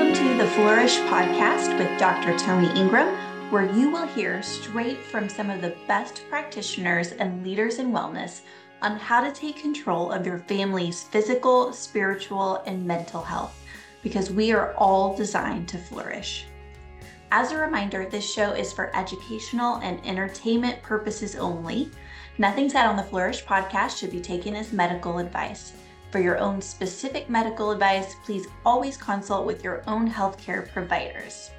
Welcome to the Flourish podcast with Dr. Toni Engram, where you will hear straight from some of the best practitioners and leaders in wellness on how to take control of your family's physical, spiritual, and mental health, because we are all designed to flourish. As a reminder, this show is for educational and entertainment purposes only. Nothing said on the Flourish podcast should be taken as medical advice. For your own specific medical advice, please always consult with your own healthcare providers.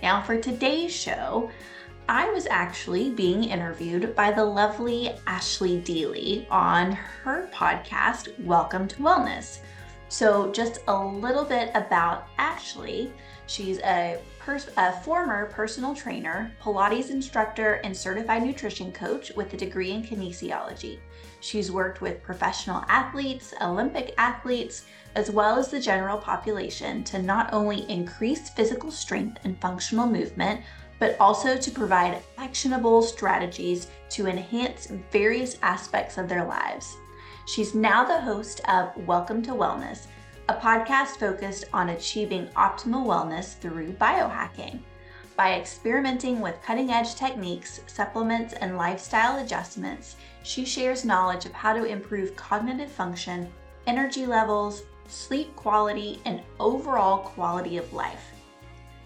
Now, for today's show, I was actually being interviewed by the lovely Ashley Deeley on her podcast, Welcome to Wellness. So, just a little bit about Ashley. She's a, pers- a, former personal trainer, Pilates instructor, and certified nutrition coach with a degree in kinesiology. She's worked with professional athletes, Olympic athletes, as well as the general population to not only increase physical strength and functional movement, but also to provide actionable strategies to enhance various aspects of their lives. She's now the host of Welcome to Wellness, a podcast focused on achieving optimal wellness through biohacking. By experimenting with cutting edge techniques, supplements, and lifestyle adjustments, she shares knowledge of how to improve cognitive function, energy levels, sleep quality, and overall quality of life.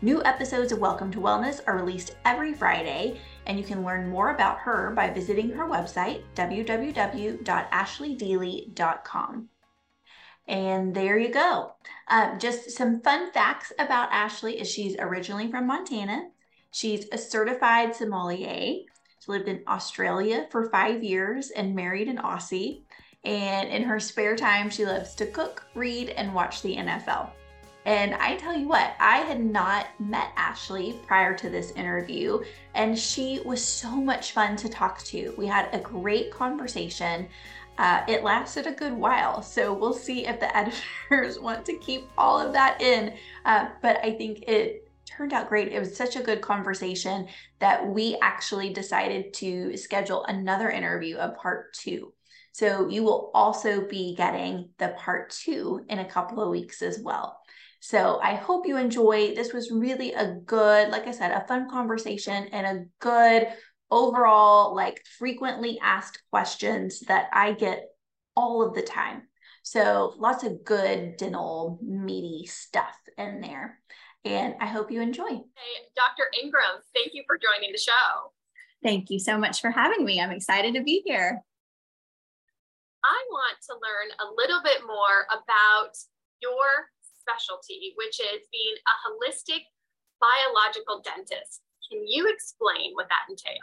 New episodes of Welcome to Wellness are released every Friday, and you can learn more about her by visiting her website, www.ashleydeeley.com. And there you go. Uh, just some fun facts about Ashley is she's originally from Montana. She's a certified sommelier lived in Australia for five years and married an Aussie. And in her spare time, she loves to cook, read, and watch the NFL. And I tell you what, I had not met Ashley prior to this interview, and she was so much fun to talk to. We had a great conversation. Uh, it lasted a good while, so we'll see if the editors want to keep all of that in. Uh, but I think it turned out great. It was such a good conversation that we actually decided to schedule another interview, a part two. So you will also be getting the part two in a couple of weeks as well. So I hope you enjoy. This was really a good, like I said, a fun conversation and a good overall, like frequently asked questions that I get all of the time. So lots of good dental meaty stuff in there and I hope you enjoy. Hey, Dr. Engram, thank you for joining the show. Thank you so much for having me. I'm excited to be here. I want to learn a little bit more about your specialty, which is being a holistic biological dentist. Can you explain what that entails?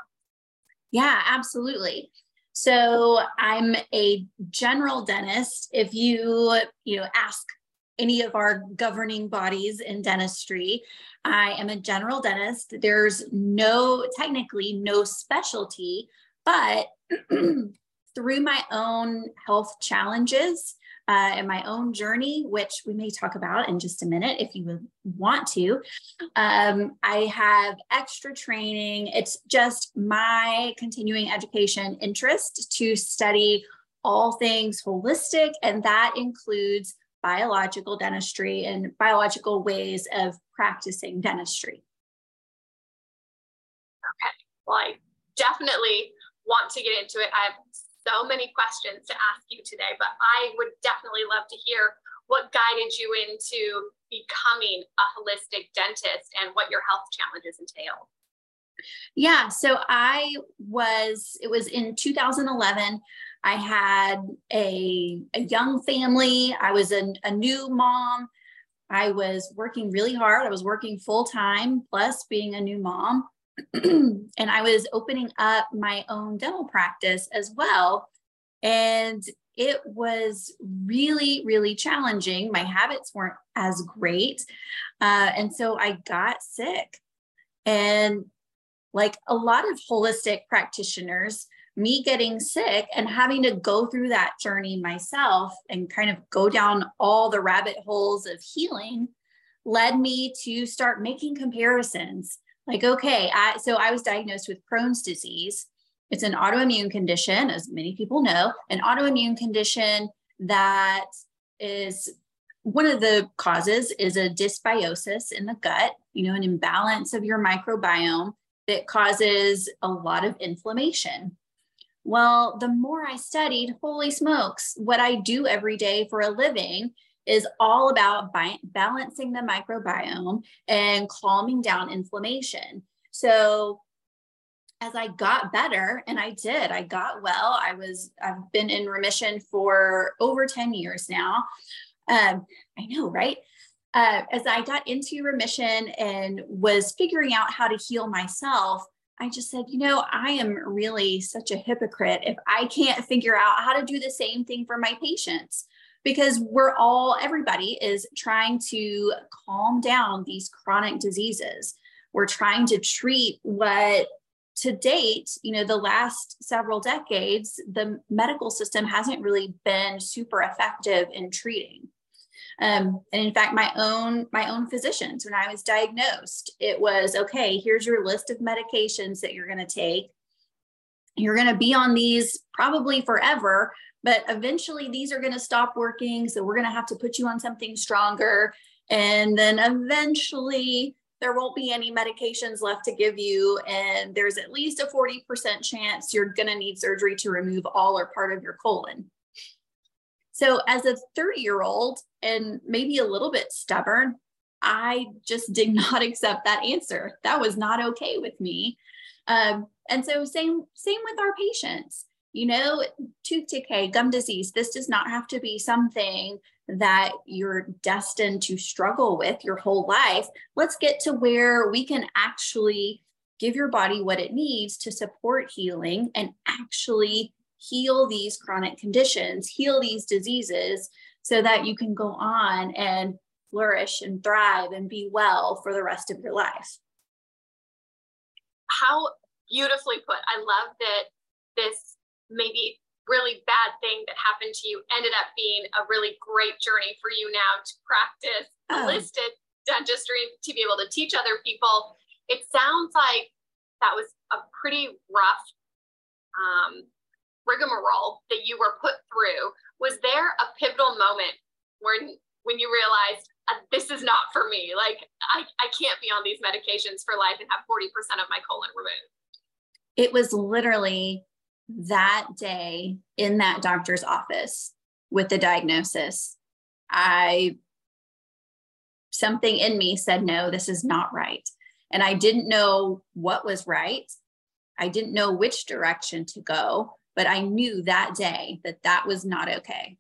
Yeah, absolutely. So I'm a general dentist. If you, you know, ask any of our governing bodies in dentistry. I am a general dentist. There's no, technically, no specialty, but through my own health challenges uh, and my own journey, which we may talk about in just a minute if you want to, um, I have extra training. It's just my continuing education interest to study all things holistic, and that includes biological dentistry and biological ways of practicing dentistry. Okay, well, I definitely want to get into it. I have so many questions to ask you today, but I would definitely love to hear what guided you into becoming a holistic dentist and what your health challenges entail. Yeah, so I was, it was in 2011. I had a, a young family. I was a, a new mom. I was working really hard. I was working full time, plus being a new mom. and I was opening up my own dental practice as well. And it was really, really challenging. My habits weren't as great. Uh, and so I got sick. And like a lot of holistic practitioners, me getting sick and having to go through that journey myself and kind of go down all the rabbit holes of healing led me to start making comparisons. Like, okay, I, so I was diagnosed with Crohn's disease. It's an autoimmune condition, as many people know, an autoimmune condition that is one of the causes is a dysbiosis in the gut, you know, an imbalance of your microbiome that causes a lot of inflammation. Well, the more I studied, holy smokes, what I do every day for a living is all about bi- balancing the microbiome and calming down inflammation. So as I got better, and I did, I got well. I was, I've been in remission for over 10 years now. Um, I know, right? Uh, as I got into remission and was figuring out how to heal myself, I just said, you know, I am really such a hypocrite if I can't figure out how to do the same thing for my patients because we're all, everybody is trying to calm down these chronic diseases. We're trying to treat what to date, you know, the last several decades, the medical system hasn't really been super effective in treating. Um, and in fact, my own my own physicians, when I was diagnosed, it was okay. Here's your list of medications that you're going to take. You're going to be on these probably forever, but eventually these are going to stop working. So we're going to have to put you on something stronger, and then eventually there won't be any medications left to give you. And there's at least a 40% chance you're going to need surgery to remove all or part of your colon. So, as a 30 year old and maybe a little bit stubborn, I just did not accept that answer. That was not okay with me. Um, and so, same same with our patients. You know, tooth decay, gum disease. This does not have to be something that you're destined to struggle with your whole life. Let's get to where we can actually give your body what it needs to support healing and actually heal these chronic conditions, heal these diseases so that you can go on and flourish and thrive and be well for the rest of your life. How beautifully put. I love that this maybe really bad thing that happened to you ended up being a really great journey for you now to practice oh. holistic dentistry to be able to teach other people. It sounds like that was a pretty rough um, rigmarole that you were put through, was there a pivotal moment when when you realized uh, this is not for me? Like I, I can't be on these medications for life and have 40% of my colon removed. It was literally that day in that doctor's office with the diagnosis. I something in me said, no, this is not right. And I didn't know what was right. I didn't know which direction to go but I knew that day that that was not okay.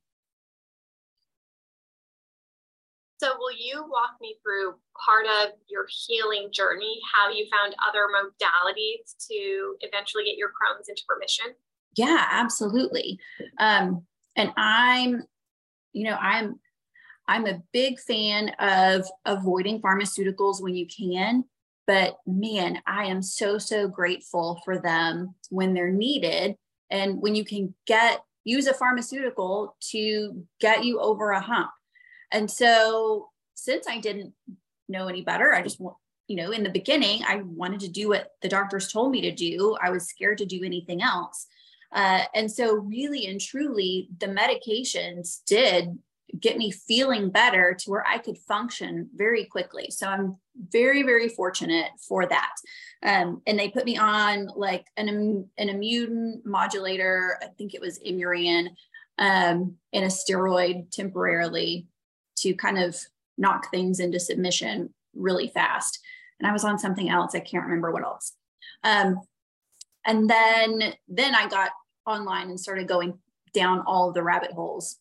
So, will you walk me through part of your healing journey, how you found other modalities to eventually get your Crohn's into remission? Yeah, absolutely. Um, and I'm, you know, I'm, I'm a big fan of avoiding pharmaceuticals when you can, but man, I am so, so grateful for them when they're needed and when you can get use a pharmaceutical to get you over a hump. And so since i didn't know any better i just you know in the beginning i wanted to do what the doctors told me to do. I was scared to do anything else. Uh, and so really and truly the medications did get me feeling better to where I could function very quickly. So I'm very, very fortunate for that. Um, and they put me on like an, an immune modulator, I think it was Imuran, um, and a steroid temporarily to kind of knock things into submission really fast. And I was on something else. I can't remember what else. Um, and then, then I got online and started going down all of the rabbit holes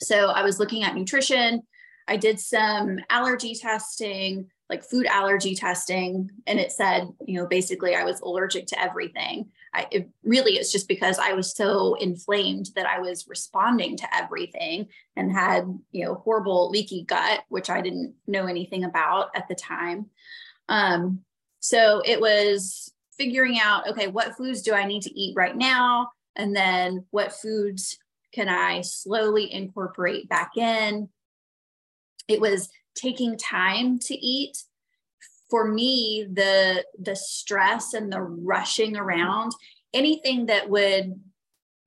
so I was looking at nutrition. I did some allergy testing, like food allergy testing, and it said, you know, basically I was allergic to everything. I, it really it's just because I was so inflamed that I was responding to everything and had, you know, horrible leaky gut, which I didn't know anything about at the time. Um, so it was figuring out, okay, what foods do I need to eat right now? And then what foods can I slowly incorporate back in? It was taking time to eat. For me, the the stress and the rushing around, anything that would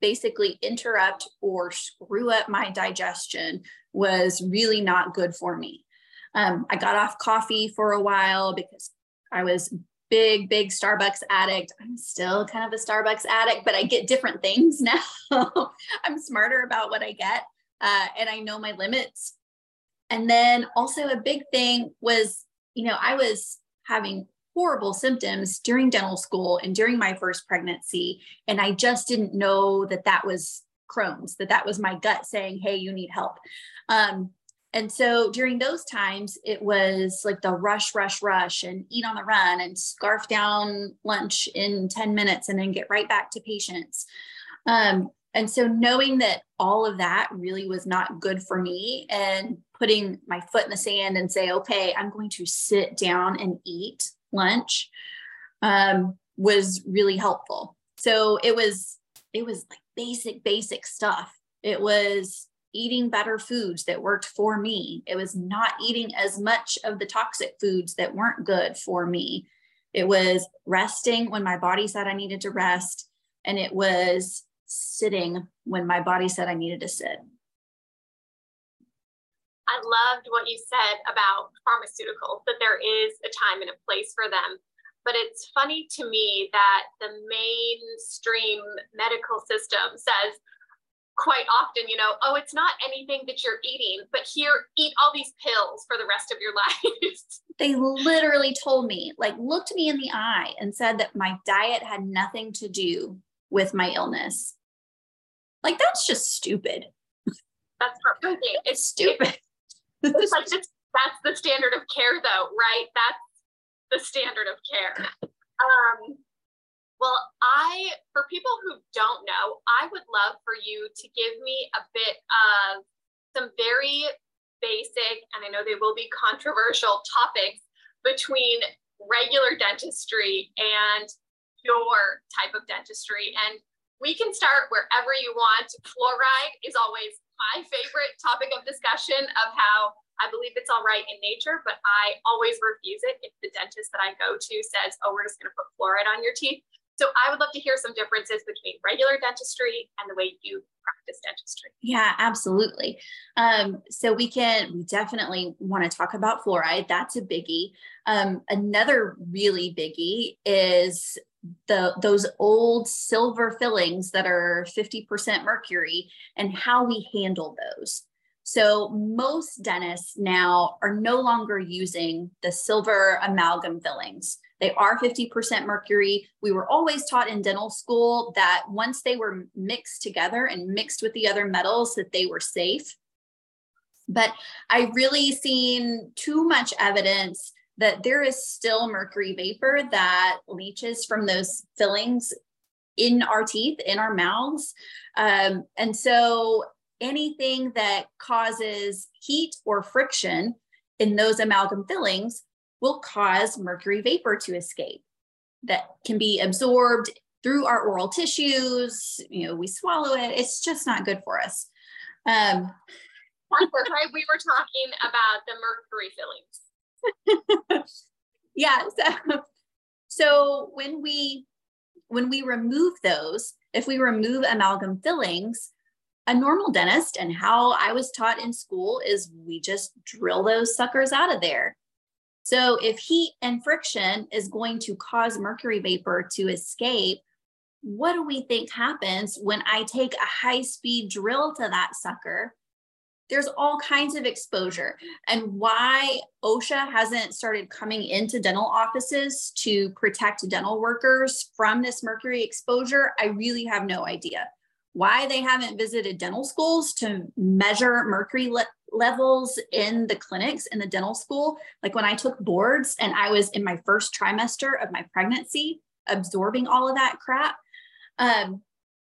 basically interrupt or screw up my digestion was really not good for me. Um, I got off coffee for a while because I was big, big Starbucks addict. I'm still kind of a Starbucks addict, but I get different things now. I'm smarter about what I get uh, and I know my limits. And then also a big thing was, you know, I was having horrible symptoms during dental school and during my first pregnancy. And I just didn't know that that was Crohn's, that that was my gut saying, hey, you need help. Um, and so during those times, it was like the rush, rush, rush and eat on the run and scarf down lunch in 10 minutes and then get right back to patients. Um, and so knowing that all of that really was not good for me and putting my foot in the sand and say, okay, I'm going to sit down and eat lunch um, was really helpful. So it was, it was like basic, basic stuff. It was eating better foods that worked for me. It was not eating as much of the toxic foods that weren't good for me. It was resting when my body said I needed to rest. And it was sitting when my body said I needed to sit. I loved what you said about pharmaceuticals, that there is a time and a place for them. But it's funny to me that the mainstream medical system says, quite often, you know, oh, it's not anything that you're eating, but here, eat all these pills for the rest of your life. they literally told me, like, looked me in the eye and said that my diet had nothing to do with my illness. Like, that's just stupid. That's heartbreaking. It's stupid. it's like that's, that's the standard of care, though, right? That's the standard of care. Um, well, I, for people who don't know, I would love for you to give me a bit of some very basic, and I know they will be controversial topics between regular dentistry and your type of dentistry. And we can start wherever you want. Fluoride is always my favorite topic of discussion of how I believe it's all right in nature, but I always refuse it if the dentist that I go to says, oh, we're just going to put fluoride on your teeth. So I would love to hear some differences between regular dentistry and the way you practice dentistry. Yeah, absolutely. Um, so we can we definitely want to talk about fluoride. That's a biggie. Um, another really biggie is the those old silver fillings that are 50% mercury and how we handle those. So most dentists now are no longer using the silver amalgam fillings. They are 50% mercury. We were always taught in dental school that once they were mixed together and mixed with the other metals that they were safe. But I really seen too much evidence that there is still mercury vapor that leaches from those fillings in our teeth, in our mouths. Um, and so anything that causes heat or friction in those amalgam fillings will cause mercury vapor to escape that can be absorbed through our oral tissues. You know, we swallow it. It's just not good for us. Um, right? We were talking about the mercury fillings. yeah. So, so when we when we remove those, if we remove amalgam fillings, a normal dentist and how I was taught in school is we just drill those suckers out of there. So if heat and friction is going to cause mercury vapor to escape, what do we think happens when I take a high speed drill to that sucker? There's all kinds of exposure. And why OSHA hasn't started coming into dental offices to protect dental workers from this mercury exposure, I really have no idea. Why they haven't visited dental schools to measure mercury levels in the clinics in the dental school. Like when I took boards and I was in my first trimester of my pregnancy, absorbing all of that crap. Um,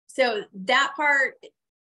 so that part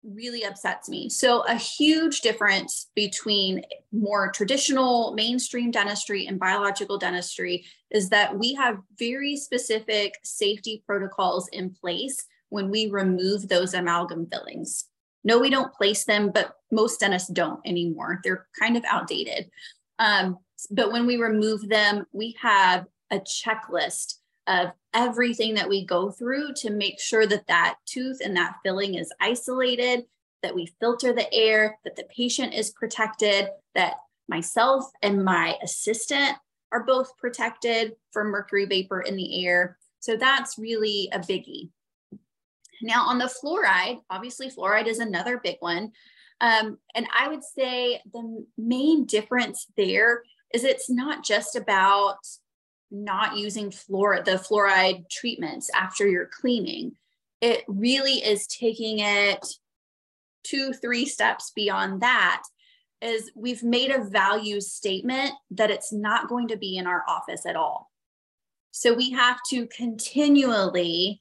really upsets me. So, a huge difference between more traditional mainstream dentistry and biological dentistry is that we have very specific safety protocols in place when we remove those amalgam fillings. No, we don't place them, but most dentists don't anymore. They're kind of outdated. Um, but when we remove them, we have a checklist of everything that we go through to make sure that that tooth and that filling is isolated, that we filter the air, that the patient is protected, that myself and my assistant are both protected from mercury vapor in the air. So that's really a biggie. Now, on the fluoride, obviously, fluoride is another big one. Um, and I would say the main difference there is it's not just about not using fluor the fluoride treatments after you're cleaning. It really is taking it two, three steps beyond that. Is we've made a value statement that it's not going to be in our office at all. So we have to continually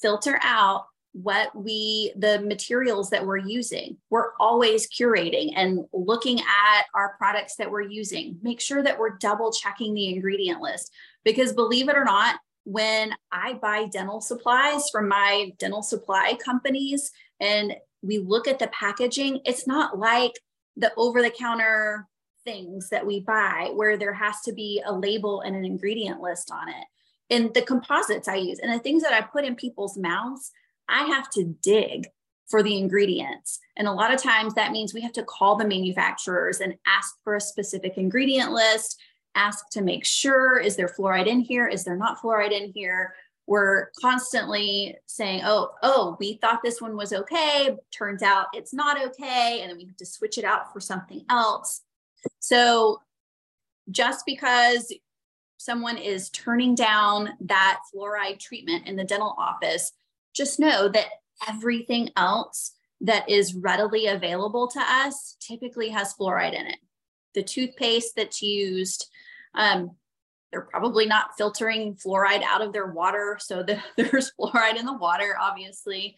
filter out what we the materials that we're using. We're always curating and looking at our products that we're using. Make sure that we're double checking the ingredient list because believe it or not when i buy dental supplies from my dental supply companies and we look at the packaging it's not like the over the counter things that we buy where there has to be a label and an ingredient list on it and the composites i use and the things that i put in people's mouths I have to dig for the ingredients. And a lot of times that means we have to call the manufacturers and ask for a specific ingredient list, ask to make sure is there fluoride in here? Is there not fluoride in here? We're constantly saying, oh, oh, we thought this one was okay. Turns out it's not okay. And then we have to switch it out for something else. So just because someone is turning down that fluoride treatment in the dental office just know that everything else that is readily available to us typically has fluoride in it. The toothpaste that's used, um, they're probably not filtering fluoride out of their water. So the, there's fluoride in the water, obviously.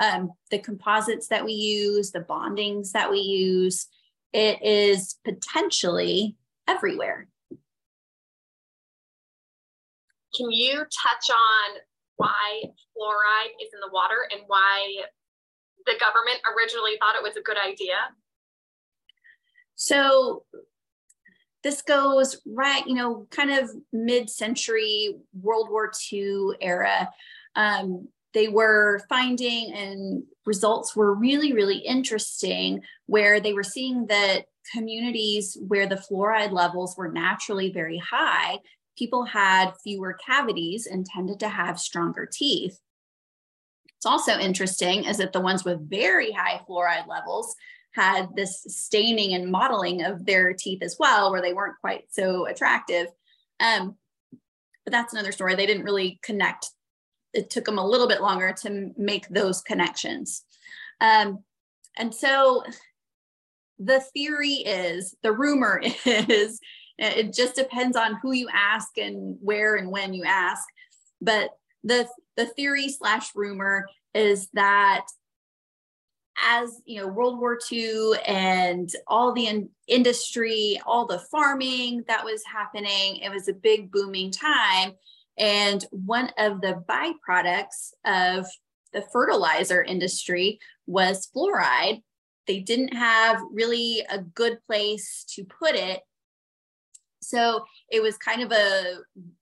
Um, the composites that we use, the bondings that we use, it is potentially everywhere. Can you touch on why fluoride is in the water and why the government originally thought it was a good idea? So this goes right, you know, kind of mid-century World War II era. Um, they were finding and results were really, really interesting where they were seeing that communities where the fluoride levels were naturally very high, people had fewer cavities and tended to have stronger teeth. It's also interesting is that the ones with very high fluoride levels had this staining and mottling of their teeth as well, where they weren't quite so attractive. Um, but that's another story. They didn't really connect. It took them a little bit longer to make those connections. Um, and so the theory is, the rumor is it just depends on who you ask and where and when you ask. But the the theory slash rumor is that as you know world war ii and all the in- industry all the farming that was happening it was a big booming time. And one of the byproducts of the fertilizer industry was fluoride. They didn't have really a good place to put it so it was kind of a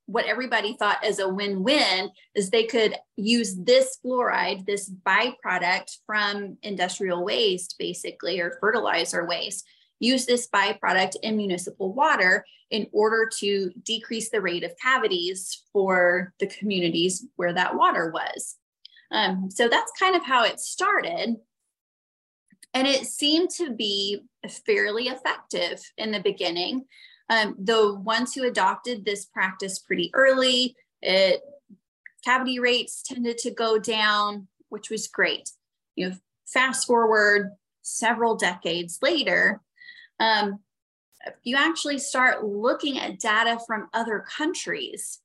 what everybody thought as a win-win is they could use this fluoride, this byproduct from industrial waste, basically, or fertilizer waste, use this byproduct in municipal water in order to decrease the rate of cavities for the communities where that water was. Um, so that's kind of how it started. And it seemed to be fairly effective in the beginning. Um, the ones who adopted this practice pretty early, it cavity rates tended to go down, which was great. You know, fast forward several decades later, um, you actually start looking at data from other countries.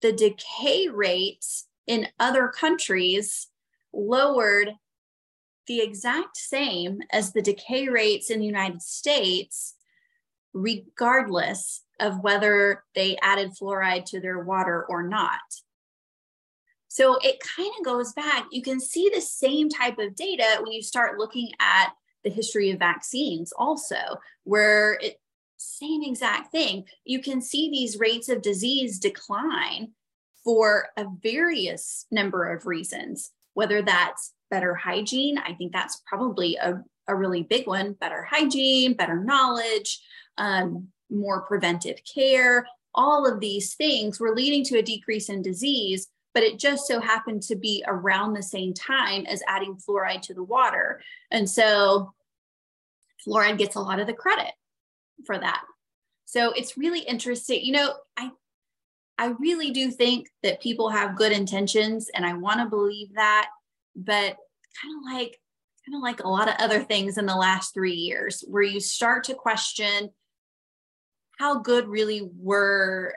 The decay rates in other countries lowered the exact same as the decay rates in the United States regardless of whether they added fluoride to their water or not. So it kind of goes back. You can see the same type of data when you start looking at the history of vaccines, also, where it same exact thing. You can see these rates of disease decline for a various number of reasons, whether that's better hygiene. I think that's probably a, a really big one better hygiene, better knowledge, um, more preventive care. All of these things were leading to a decrease in disease, but it just so happened to be around the same time as adding fluoride to the water. And so fluoride gets a lot of the credit for that. So it's really interesting. You know, I I really do think that people have good intentions and I want to believe that, but kind of like kind of like a lot of other things in the last 3 years where you start to question how good really were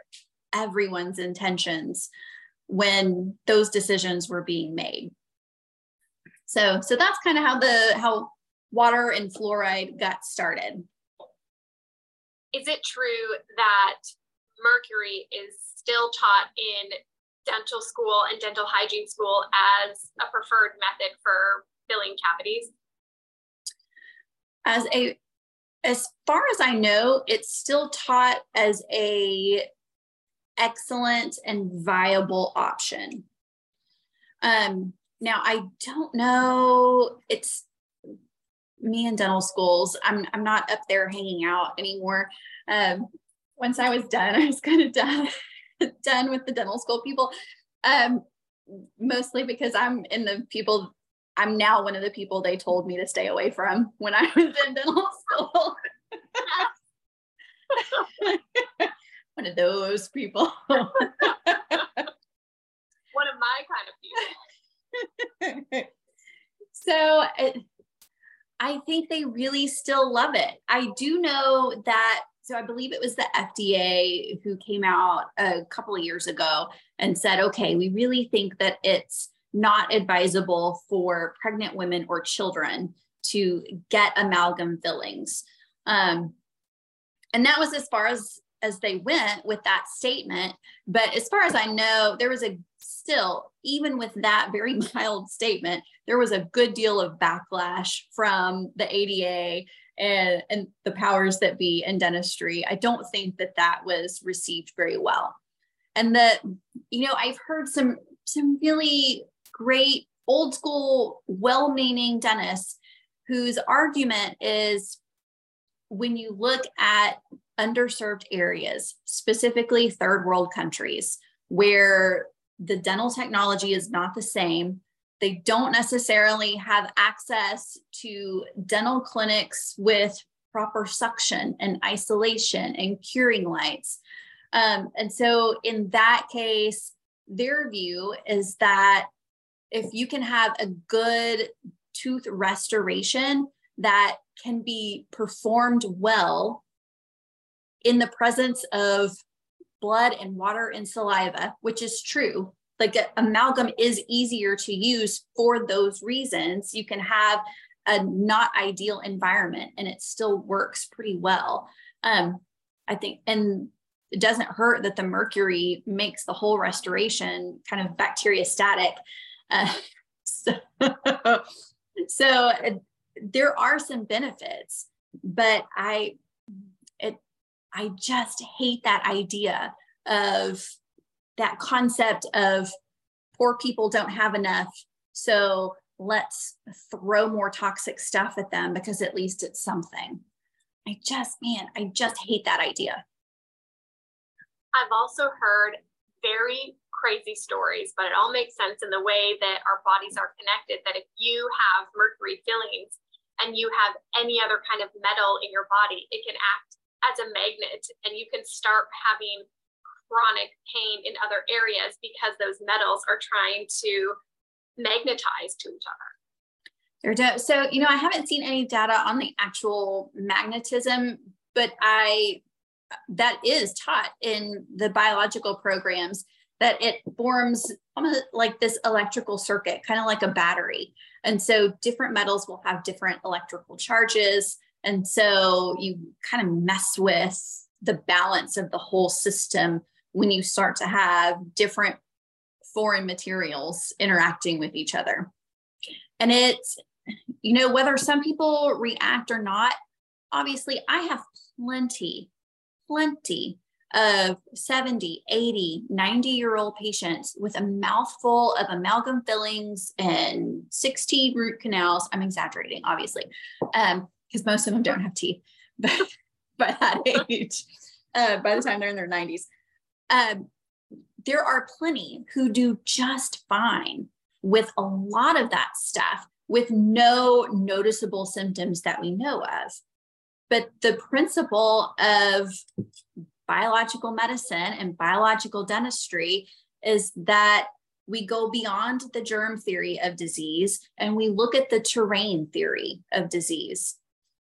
everyone's intentions when those decisions were being made. So so that's kind of how the how water and fluoride got started. Is it true that mercury is still taught in dental school and dental hygiene school as a preferred method for filling cavities? As a as far as I know, it's still taught as a excellent and viable option. Um, now I don't know. It's me and dental schools. I'm I'm not up there hanging out anymore. Um, once I was done, I was kind of done done with the dental school people. Um, mostly because I'm in the people. I'm now one of the people they told me to stay away from when I was in dental school. one of those people. one of my kind of people. so it, I think they really still love it. I do know that so I believe it was the FDA who came out a couple of years ago and said, okay, we really think that it's not advisable for pregnant women or children to get amalgam fillings. Um, and that was as far as as they went with that statement. But as far as I know, there was a still, even with that very mild statement, there was a good deal of backlash from the ADA and, and the powers that be in dentistry. I don't think that that was received very well. And that, you know, I've heard some some really great old school, well-meaning dentist whose argument is when you look at underserved areas, specifically third world countries, where the dental technology is not the same, they don't necessarily have access to dental clinics with proper suction and isolation and curing lights. Um, and so, in that case, their view is that if you can have a good tooth restoration that can be performed well in the presence of blood and water and saliva, which is true, like amalgam is easier to use for those reasons. You can have a not ideal environment and it still works pretty well. Um, I think, and it doesn't hurt that the mercury makes the whole restoration kind of bacteriostatic. Uh, so, so uh, there are some benefits, but I, it, I just hate that idea of that concept of poor people don't have enough. So let's throw more toxic stuff at them because at least it's something. I just, man, I just hate that idea. I've also heard very crazy stories, but it all makes sense in the way that our bodies are connected. That if you have mercury fillings and you have any other kind of metal in your body, it can act as a magnet and you can start having chronic pain in other areas because those metals are trying to magnetize to each other. So, you know, I haven't seen any data on the actual magnetism, but I that is taught in the biological programs that it forms almost like this electrical circuit, kind of like a battery. And so different metals will have different electrical charges. And so you kind of mess with the balance of the whole system when you start to have different foreign materials interacting with each other. And it's, you know, whether some people react or not, obviously, I have plenty, plenty of 70, 80, 90 year old patients with a mouthful of amalgam fillings and 16 root canals. I'm exaggerating, obviously, because um, most of them don't have teeth but by that age, uh, by the time they're in their 90s. Um, there are plenty who do just fine with a lot of that stuff with no noticeable symptoms that we know of. But the principle of biological medicine and biological dentistry is that we go beyond the germ theory of disease and we look at the terrain theory of disease.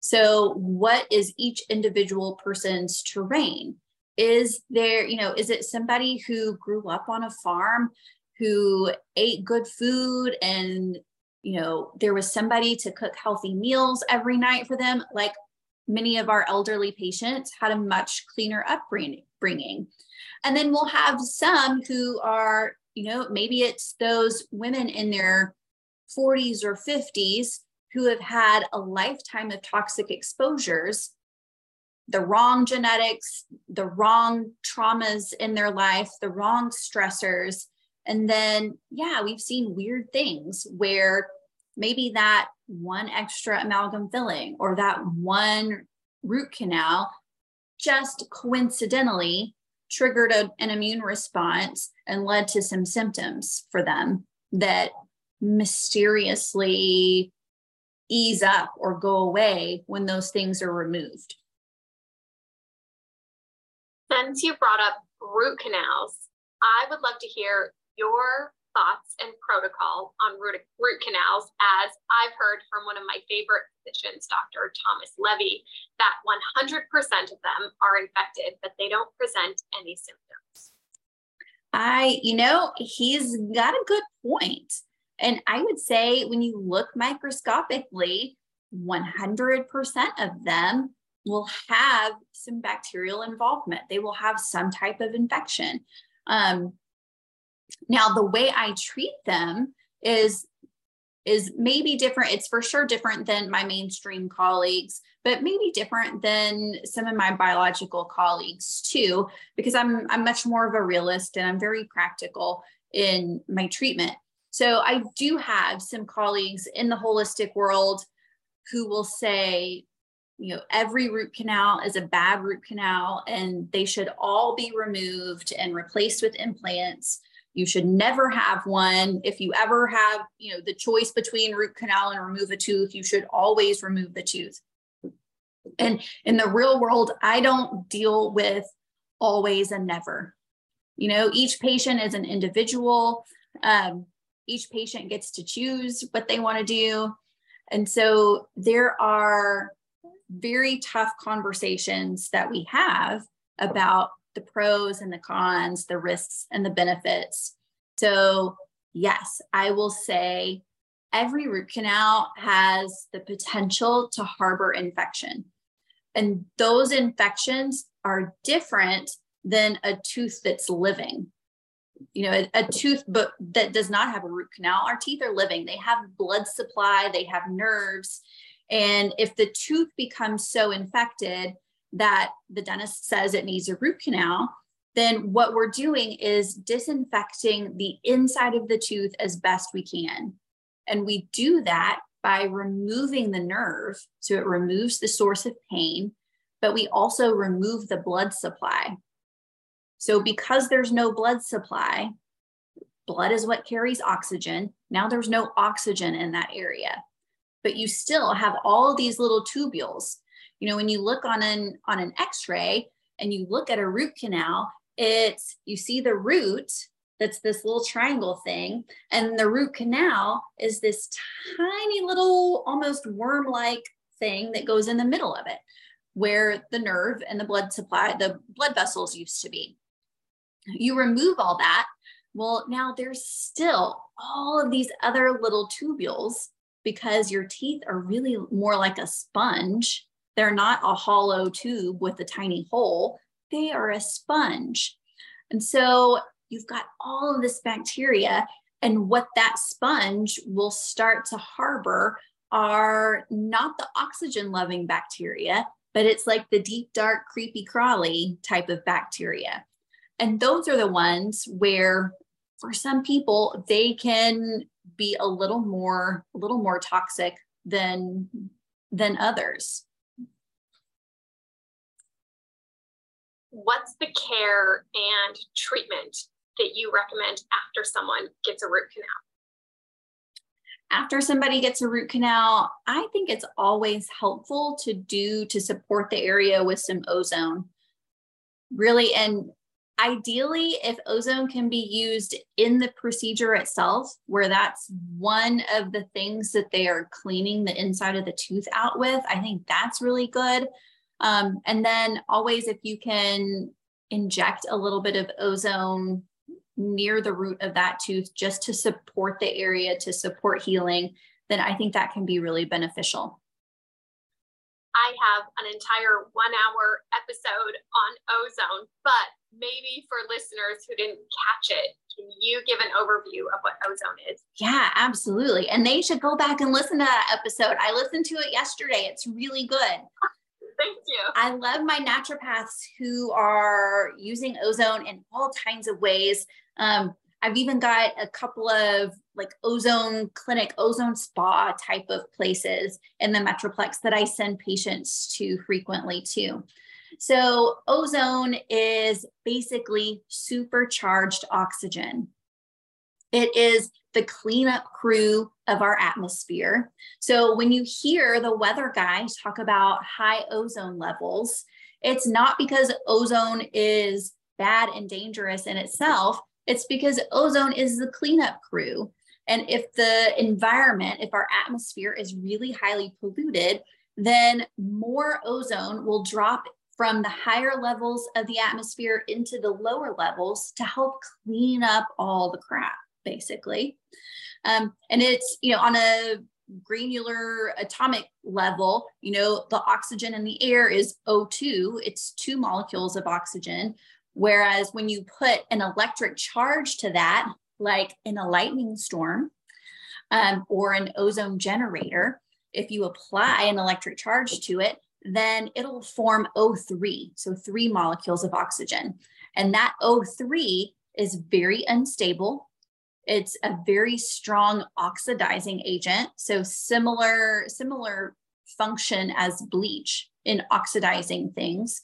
So, what is each individual person's terrain? Is there, you know, is it somebody who grew up on a farm who ate good food and, you know, there was somebody to cook healthy meals every night for them? Like many of our elderly patients had a much cleaner upbringing. And then we'll have some who are, you know, maybe it's those women in their 40s or 50s who have had a lifetime of toxic exposures, the wrong genetics, the wrong traumas in their life, the wrong stressors. And then, yeah, we've seen weird things where maybe that one extra amalgam filling or that one root canal just coincidentally triggered a, an immune response and led to some symptoms for them that mysteriously ease up or go away when those things are removed. Since you brought up root canals, I would love to hear your thoughts and protocol on root, root canals, as I've heard from one of my favorite physicians, Dr. Thomas Levy, that 100% of them are infected, but they don't present any symptoms. I, you know, he's got a good point. And I would say when you look microscopically, 100% of them will have some bacterial involvement. They will have some type of infection. Um, now, the way I treat them is is maybe different. It's for sure different than my mainstream colleagues, but maybe different than some of my biological colleagues too, because I'm I'm much more of a realist and I'm very practical in my treatment. So I do have some colleagues in the holistic world who will say, you know, every root canal is a bad root canal and they should all be removed and replaced with implants. You should never have one. If you ever have, you know, the choice between root canal and remove a tooth, you should always remove the tooth. And in the real world, I don't deal with always and never. You know, each patient is an individual. Um, each patient gets to choose what they want to do. And so there are very tough conversations that we have about the pros and the cons, the risks and the benefits. So, yes, I will say every root canal has the potential to harbor infection. And those infections are different than a tooth that's living. You know a, a, tooth but that does not have a root canal. Our teeth are living. They have blood supply. They have nerves. And if the tooth becomes so infected that the dentist says it needs a root canal then what we're doing is disinfecting the inside of the tooth as best we can and we do that by removing the nerve so it removes the source of pain but we also remove the blood supply so, because there's no blood supply, blood is what carries oxygen. Now there's no oxygen in that area, but you still have all these little tubules. You know, when you look on an on an X-ray and you look at a root canal, it's you see the root that's this little triangle thing, and the root canal is this tiny little, almost worm-like thing that goes in the middle of it, where the nerve and the blood supply, the blood vessels used to be you remove all that. Well, now there's still all of these other little tubules because your teeth are really more like a sponge. They're not a hollow tube with a tiny hole, they are a sponge. And so you've got all of this bacteria, and what that sponge will start to harbor are not the oxygen loving bacteria, but it's like the deep, dark, creepy, crawly type of bacteria. And those are the ones where, for some people, they can be a little more, a little more toxic than than others. What's the care and treatment that you recommend after someone gets a root canal? after somebody gets a root canal, I think it's always helpful to do to support the area with some ozone. Really, and ideally, if ozone can be used in the procedure itself, where that's one of the things that they are cleaning the inside of the tooth out with, I think that's really good. Um, and then always, if you can inject a little bit of ozone near the root of that tooth just to support the area, to support healing, then I think that can be really beneficial. I have an entire one hour episode on ozone, but maybe for listeners who didn't catch it, can you give an overview of what ozone is? Yeah, absolutely. And they should go back and listen to that episode. I listened to it yesterday. It's really good. Thank you. I love my naturopaths who are using ozone in all kinds of ways. Um, I've even got a couple of like ozone clinic, ozone spa type of places in the Metroplex that I send patients to frequently too. So, ozone is basically supercharged oxygen. It is the cleanup crew of our atmosphere. So, when you hear the weather guys talk about high ozone levels, it's not because ozone is bad and dangerous in itself. It's because ozone is the cleanup crew. And if the environment, if our atmosphere is really highly polluted, then more ozone will drop from the higher levels of the atmosphere into the lower levels to help clean up all the crap, basically. Um, and it's, you know, on a granular atomic level, you know, the oxygen in the air is O2, it's two molecules of oxygen, Whereas when you put an electric charge to that, like in a lightning storm um, or an ozone generator, if you apply an electric charge to it, then it'll form O3, so three molecules of oxygen. And that O3 is very unstable. It's a very strong oxidizing agent, so similar similar function as bleach in oxidizing things.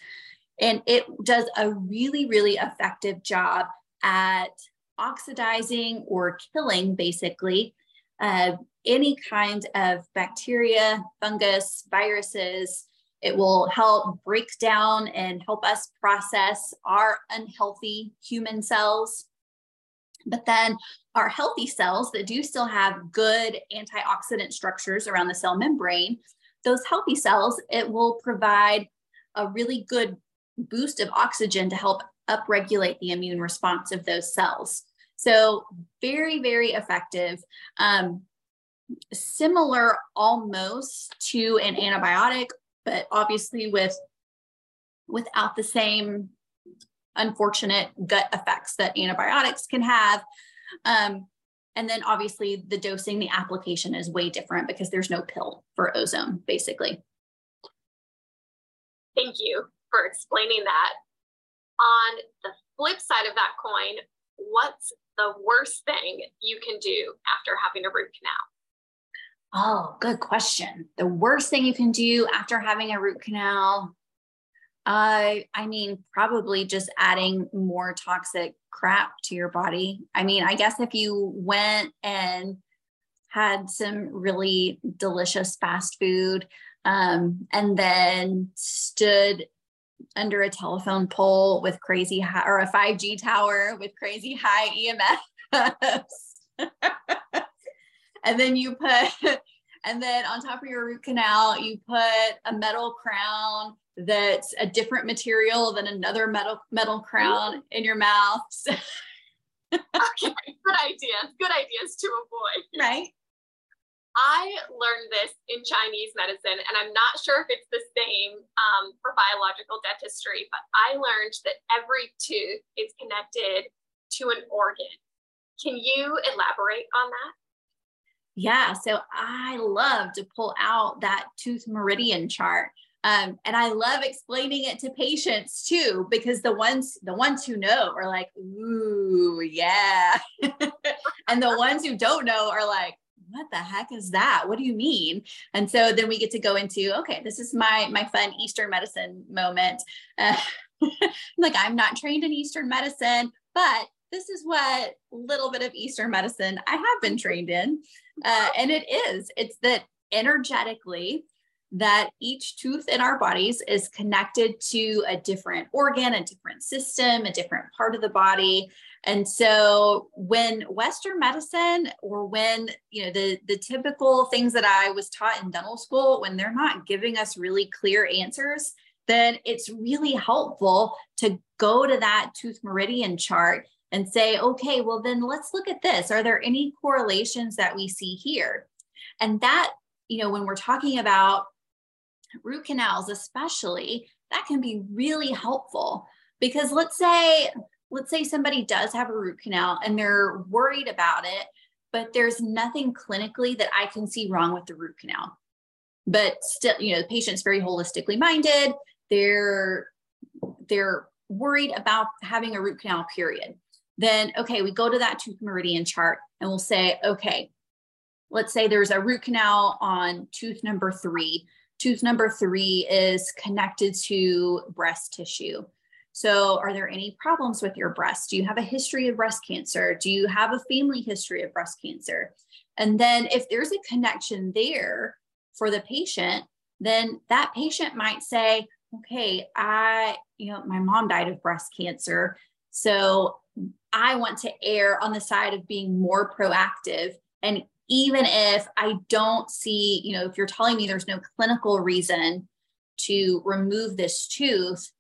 And it does a really, really effective job at oxidizing or killing basically uh, any kind of bacteria, fungus, viruses. It will help break down and help us process our unhealthy human cells. But then our healthy cells that do still have good antioxidant structures around the cell membrane, those healthy cells, it will provide a really good boost of oxygen to help upregulate the immune response of those cells. So, very, very effective. Um, similar almost to an antibiotic, but obviously with without the same unfortunate gut effects that antibiotics can have. Um, and then obviously the dosing, the application is way different because there's no pill for ozone, basically. Thank you for explaining that. On the flip side of that coin, what's the worst thing you can do after having a root canal? Oh, good question. The worst thing you can do after having a root canal, uh, I mean, probably just adding more toxic crap to your body. I mean, I guess if you went and had some really delicious fast food um, and then stood under a telephone pole with crazy high or a 5G tower with crazy high EMF. and then you put, and then on top of your root canal, you put a metal crown that's a different material than another metal metal crown in your mouth. okay, good idea. Good ideas to avoid. Right. I learned this in Chinese medicine, and I'm not sure if it's the same um, for biological dentistry, but I learned that every tooth is connected to an organ. Can you elaborate on that? Yeah, so I love to pull out that tooth meridian chart. Um, and I love explaining it to patients too, because the ones the ones who know are like, ooh, yeah. and the ones who don't know are like, what the heck is that? What do you mean? And so then we get to go into, okay, this is my my fun Eastern medicine moment. Uh, like I'm not trained in Eastern medicine, but this is what little bit of Eastern medicine I have been trained in. Uh, and it is, it's that energetically, that each tooth in our bodies is connected to a different organ, a different system, a different part of the body. And so when Western medicine or when, you know, the, the typical things that I was taught in dental school, when they're not giving us really clear answers, then it's really helpful to go to that tooth meridian chart and say, okay, well, then let's look at this. Are there any correlations that we see here? And that, you know, when we're talking about root canals, especially, that can be really helpful because let's say, let's say somebody does have a root canal and they're worried about it, but there's nothing clinically that I can see wrong with the root canal. But still, you know, the patient's very holistically minded. They're they're worried about having a root canal period then okay, we go to that tooth meridian chart and we'll say, okay, let's say there's a root canal on tooth number three. Tooth number three is connected to breast tissue. So, are there any problems with your breast? Do you have a history of breast cancer? Do you have a family history of breast cancer? And then, if there's a connection there for the patient, then that patient might say, okay, I, you know, my mom died of breast cancer. So I want to err on the side of being more proactive. And even if I don't see, you know, if you're telling me there's no clinical reason to remove this tooth,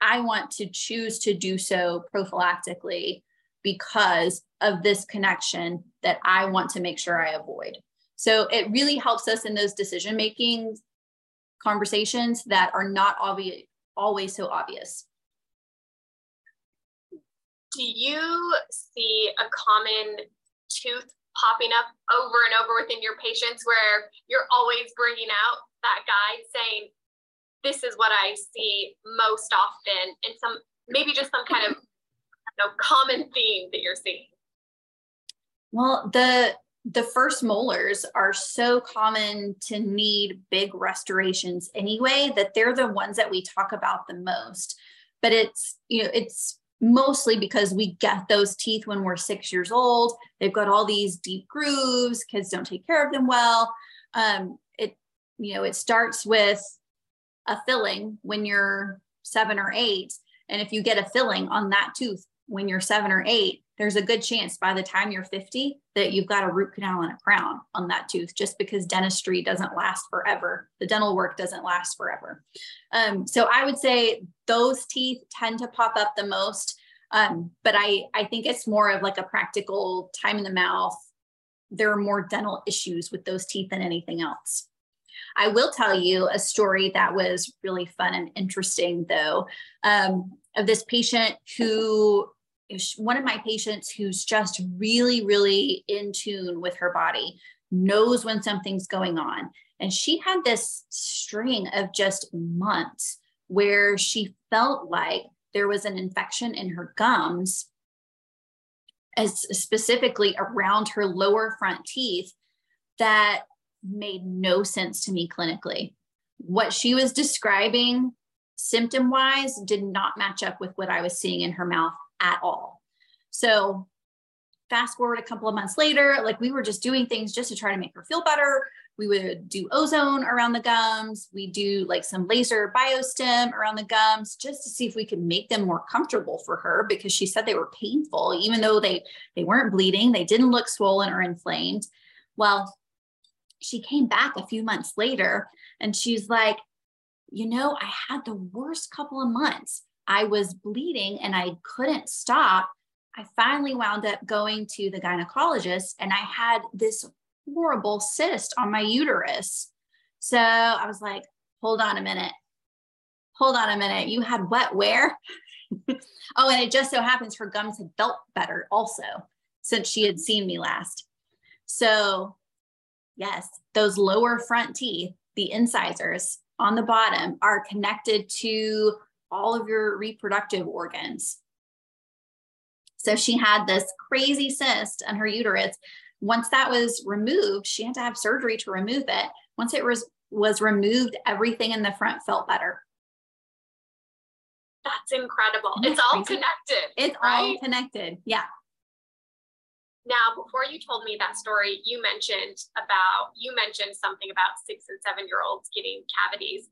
I want to choose to do so prophylactically because of this connection that I want to make sure I avoid. So it really helps us in those decision making conversations that are not obvious always so obvious do you see a common tooth popping up over and over within your patients where you're always bringing out that guide saying, this is what I see most often, and some maybe just some kind of you know, common theme that you're seeing? Well, the the first molars are so common to need big restorations anyway that they're the ones that we talk about the most. But it's you know it's mostly because we get those teeth when we're six years old. They've got all these deep grooves. Kids don't take care of them well. Um, it, you know, it starts with a filling when you're seven or eight. And if you get a filling on that tooth when you're seven or eight, there's a good chance by the time you're 50 that you've got a root canal and a crown on that tooth just because dentistry doesn't last forever. The dental work doesn't last forever. Um, so I would say those teeth tend to pop up the most. Um, but I, I think it's more of like a practical time in the mouth. There are more dental issues with those teeth than anything else. I will tell you a story that was really fun and interesting, though, um, of this patient who one of my patients who's just really, really in tune with her body, knows when something's going on. And she had this string of just months where she felt like there was an infection in her gums, as specifically around her lower front teeth, that made no sense to me clinically. What she was describing symptom wise did not match up with what I was seeing in her mouth at all. So, fast forward a couple of months later, like we were just doing things just to try to make her feel better. We would do ozone around the gums. We do like some laser biostim around the gums just to see if we could make them more comfortable for her because she said they were painful, even though they they weren't bleeding, they didn't look swollen or inflamed. Well, she came back a few months later and she's like, you know, I had the worst couple of months. I was bleeding and I couldn't stop. I finally wound up going to the gynecologist and I had this horrible cyst on my uterus. So I was like, hold on a minute. Hold on a minute. You had wet where? oh, and it just so happens her gums had felt better also since she had seen me last. So, yes, those lower front teeth the incisors on the bottom are connected to all of your reproductive organs. So she had this crazy cyst on her uterus. Once that was removed, she had to have surgery to remove it. Once it was was removed, everything in the front felt better. That's incredible. It's all connected. It's right? all connected. Yeah. Now, before you told me that story, you mentioned about you mentioned something about six and seven year olds getting cavities.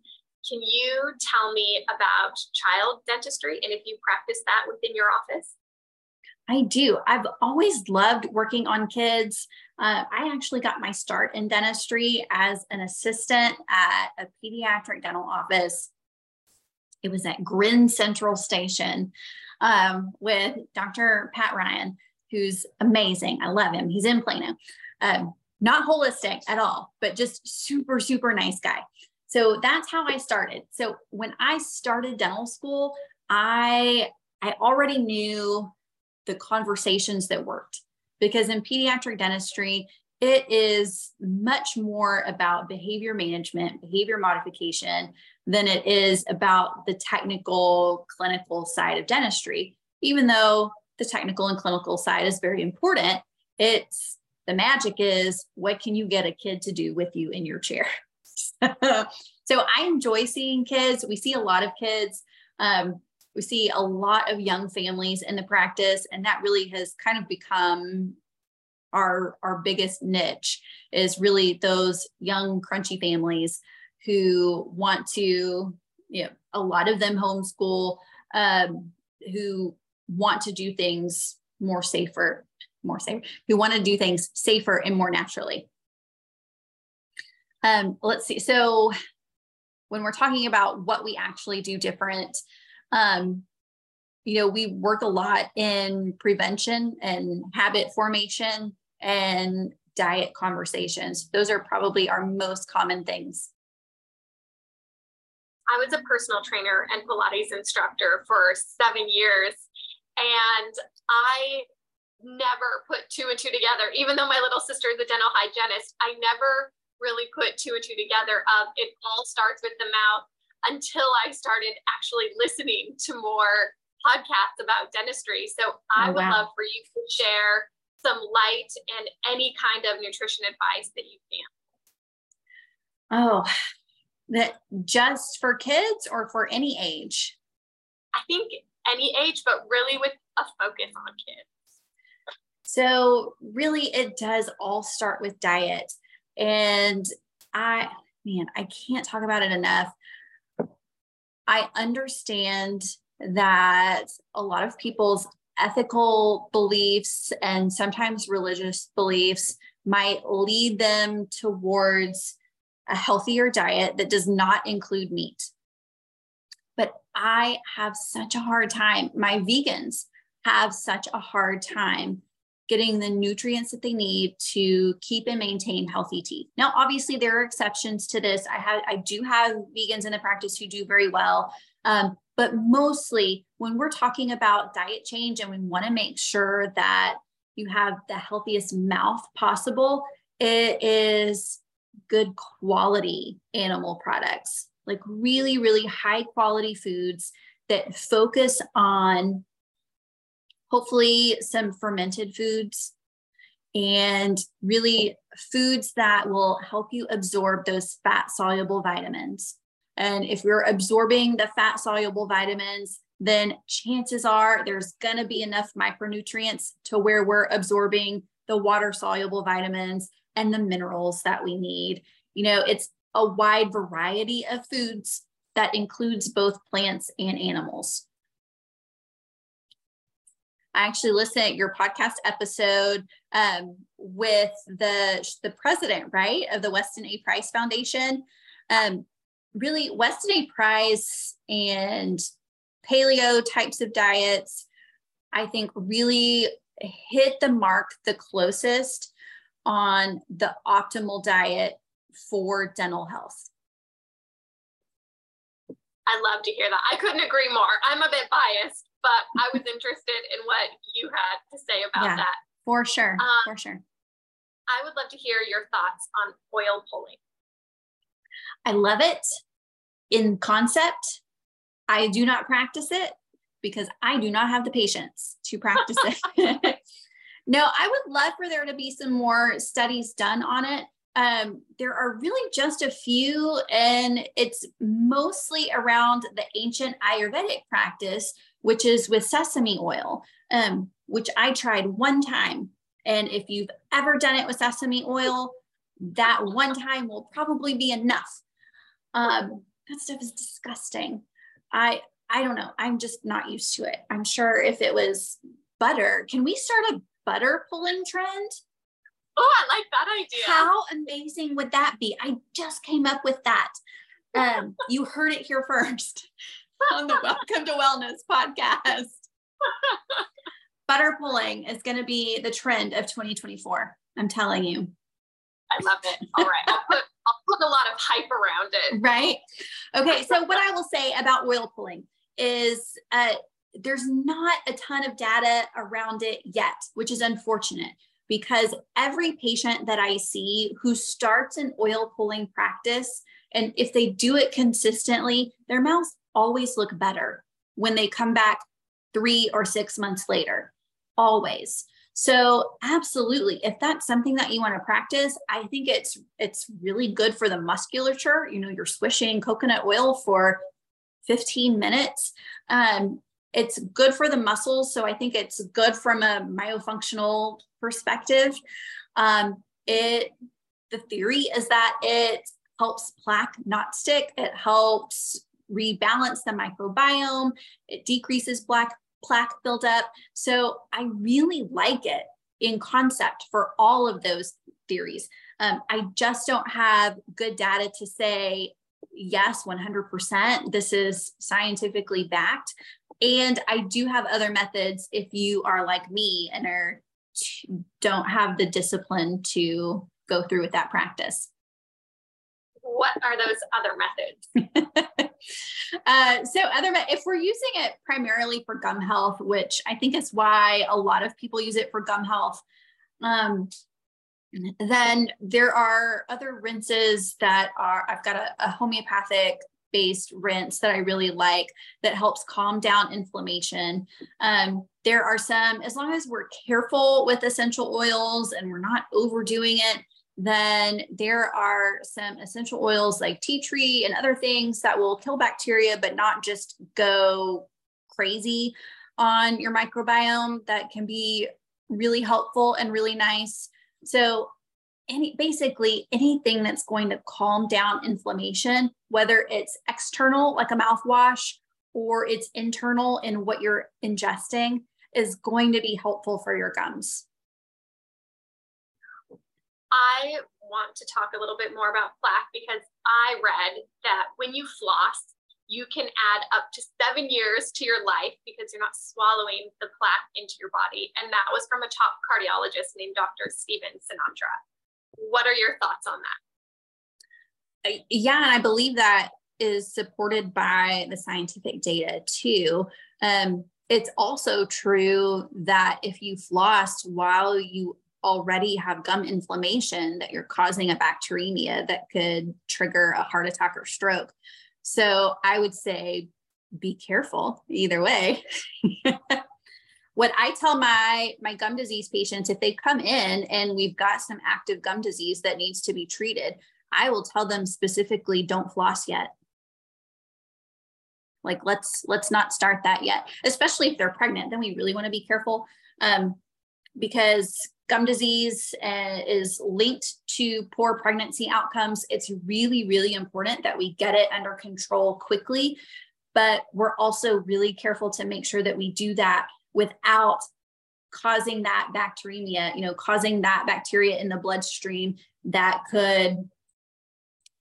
Can you tell me about child dentistry and if you practice that within your office? I do. I've always loved working on kids. Uh, I actually got my start in dentistry as an assistant at a pediatric dental office. It was at Grin Central Station um, with Dr. Pat Ryan, who's amazing. I love him. He's in Plano. Um, not holistic at all, but just super, super nice guy. So that's how I started. So when I started dental school, I I already knew the conversations that worked because in pediatric dentistry it is much more about behavior management, behavior modification than it is about the technical clinical side of dentistry. Even though the technical and clinical side is very important, it's the magic is what can you get a kid to do with you in your chair? so I enjoy seeing kids. We see a lot of kids. Um, we see a lot of young families in the practice, and that really has kind of become our our biggest niche is really those young crunchy families who want to you know a lot of them homeschool um, who want to do things more safer more safe who want to do things safer and more naturally um, let's see so when we're talking about what we actually do different um, you know, we work a lot in prevention and habit formation and diet conversations. Those are probably our most common things. I was a personal trainer and Pilates instructor for seven years, and I never put two and two together. Even though my little sister is a dental hygienist, I never really put two and two together. Of it all starts with the mouth until I started actually listening to more podcasts about dentistry. So oh, I oh, would wow. love for you to share some light and any kind of nutrition advice that you can. Oh, that just for kids or for any age? I think any age, but really with a focus on kids. So, really, it does all start with diet. And I, man, I can't talk about it enough. I understand that a lot of people's ethical beliefs and sometimes religious beliefs might lead them towards a healthier diet that does not include meat. But I have such a hard time, my vegans have such a hard time getting the nutrients that they need to keep and maintain healthy teeth. Now, obviously, there are exceptions to this. I have, I do have vegans in the practice who do very well, um, but mostly when we're talking about diet change and we want to make sure that you have the healthiest mouth possible, it is good quality animal products, like really, really high quality foods that focus on hopefully some fermented foods and really foods that will help you absorb those fat soluble vitamins. And if you're absorbing the fat soluble vitamins, then chances are there's going to be enough micronutrients to where we're absorbing the water soluble vitamins and the minerals that we need. You know, it's a wide variety of foods that includes both plants and animals. I actually listened to your podcast episode um, with the the president, right, of the Weston A. Price Foundation. Um, really, Weston A. Price and paleo types of diets, I think, really hit the mark the closest on the optimal diet for dental health. I love to hear that. I couldn't agree more. I'm a bit biased, but I was interested in what you had to say about yeah, that. For sure. Um, for sure. I would love to hear your thoughts on oil pulling. I love it in concept. I do not practice it because I do not have the patience to practice it. no, I would love for there to be some more studies done on it. Um, there are really just a few, and it's mostly around the ancient Ayurvedic practice, which is with sesame oil, um, which I tried one time. And if you've ever done it with sesame oil, that one time will probably be enough. Um, that stuff is disgusting. I I don't know. I'm just not used to it. I'm sure if it was butter, can we start a butter pulling trend? Oh, I like that idea. How amazing would that be? I just came up with that. Um, you heard it here first on the Welcome to Wellness podcast. butter pulling is going to be the trend of 2024. I'm telling you. I love it. All right. I'll put I'll put a lot of hype around it. Right. Okay. So what I will say about oil pulling is uh, there's not a ton of data around it yet, which is unfortunate because every patient that I see who starts an oil pulling practice, and if they do it consistently, their mouths always look better when they come back three or six months later, always. So absolutely, if that's something that you want to practice, I think it's it's really good for the musculature. You know, you're swishing coconut oil for 15 minutes. Um, it's good for the muscles. So I think it's good from a myofunctional perspective. Um, it the theory is that it helps plaque not stick. It helps rebalance the microbiome. It decreases black plaque buildup. So I really like it in concept for all of those theories. Um, I just don't have good data to say, yes, 100%, this is scientifically backed. And I do have other methods if you are like me and are don't have the discipline to go through with that practice. What are those other methods? uh, so, other if we're using it primarily for gum health, which I think is why a lot of people use it for gum health, um, then there are other rinses that are. I've got a, a homeopathic based rinse that I really like that helps calm down inflammation. Um, there are some, as long as we're careful with essential oils and we're not overdoing it, then there are some essential oils like tea tree and other things that will kill bacteria, but not just go crazy on your microbiome that can be really helpful and really nice. So any basically anything that's going to calm down inflammation, whether it's external like a mouthwash or it's internal in what you're ingesting, is going to be helpful for your gums. I want to talk a little bit more about plaque because I read that when you floss, you can add up to seven years to your life because you're not swallowing the plaque into your body. And that was from a top cardiologist named Dr. Stephen Sinatra. What are your thoughts on that? Yeah, and I believe that is supported by the scientific data too. Um, it's also true that if you floss while you already have gum inflammation, that you're causing a bacteremia that could trigger a heart attack or stroke. So I would say be careful either way. what I tell my my gum disease patients if they come in and we've got some active gum disease that needs to be treated, I will tell them specifically don't floss yet. Like let's let's not start that yet, especially if they're pregnant. Then we really want to be careful um, because gum disease uh, is linked to poor pregnancy outcomes. It's really really important that we get it under control quickly, but we're also really careful to make sure that we do that without causing that bacteremia, you know, causing that bacteria in the bloodstream that could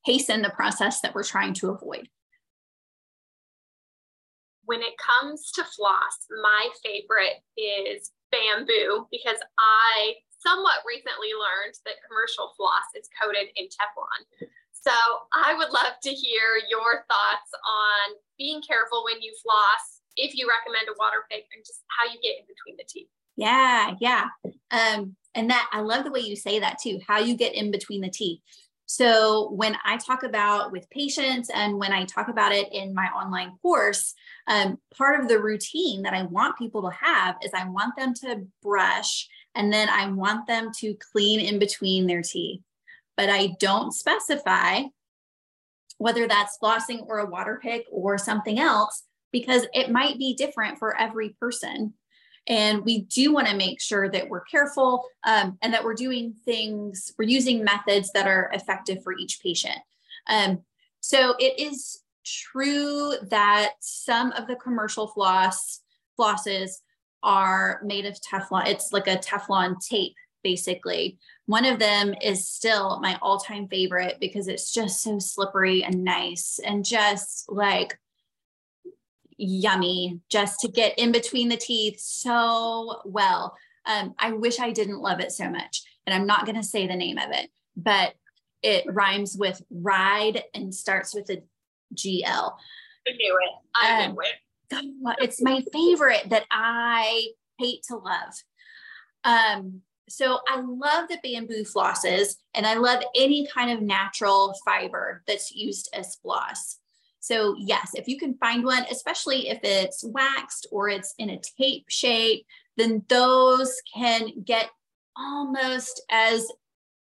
hasten the process that we're trying to avoid. When it comes to floss, my favorite is bamboo because I somewhat recently learned that commercial floss is coated in Teflon. So I would love to hear your thoughts on being careful when you floss if you recommend a water pick and just how you get in between the teeth. Yeah, yeah. Um, and that I love the way you say that too, how you get in between the teeth. So when I talk about with patients and when I talk about it in my online course, um, part of the routine that I want people to have is I want them to brush and then I want them to clean in between their teeth. But I don't specify whether that's flossing or a water pick or something else, because it might be different for every person. And we do want to make sure that we're careful um, and that we're doing things, we're using methods that are effective for each patient. Um, so it is true that some of the commercial floss flosses are made of Teflon. It's like a Teflon tape, basically. One of them is still my all time favorite because it's just so slippery and nice and just like yummy just to get in between the teeth so well. Um, I wish I didn't love it so much. And I'm not going to say the name of it, but it rhymes with ride and starts with a GL. I knew it. I um, knew it. It's my favorite that I hate to love. Um, so I love the bamboo flosses and I love any kind of natural fiber that's used as floss. So yes, if you can find one, especially if it's waxed or it's in a tape shape, then those can get almost as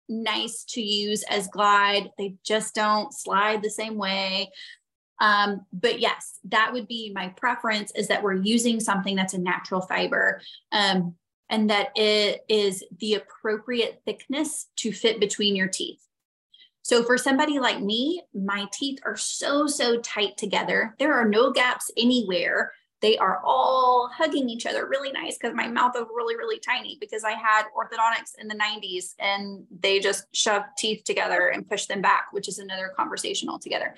nice to use as glide. They just don't slide the same way. Um, but yes, that would be my preference is that we're using something that's a natural fiber um, and that it is the appropriate thickness to fit between your teeth. So for somebody like me, my teeth are so, so tight together. There are no gaps anywhere. They are all hugging each other really nice because my mouth is really, really tiny because I had orthodontics in the 90s and they just shoved teeth together and pushed them back, which is another conversation altogether.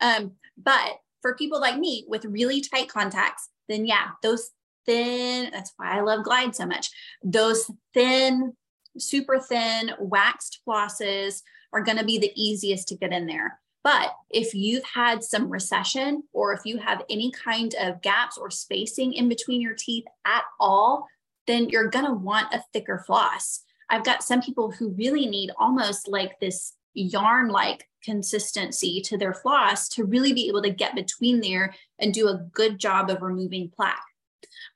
Um, but for people like me with really tight contacts, then yeah, those thin, that's why I love Glide so much. Those thin, super thin waxed flosses are going to be the easiest to get in there. But if you've had some recession or if you have any kind of gaps or spacing in between your teeth at all, then you're going to want a thicker floss. I've got some people who really need almost like this yarn like consistency to their floss to really be able to get between there and do a good job of removing plaque.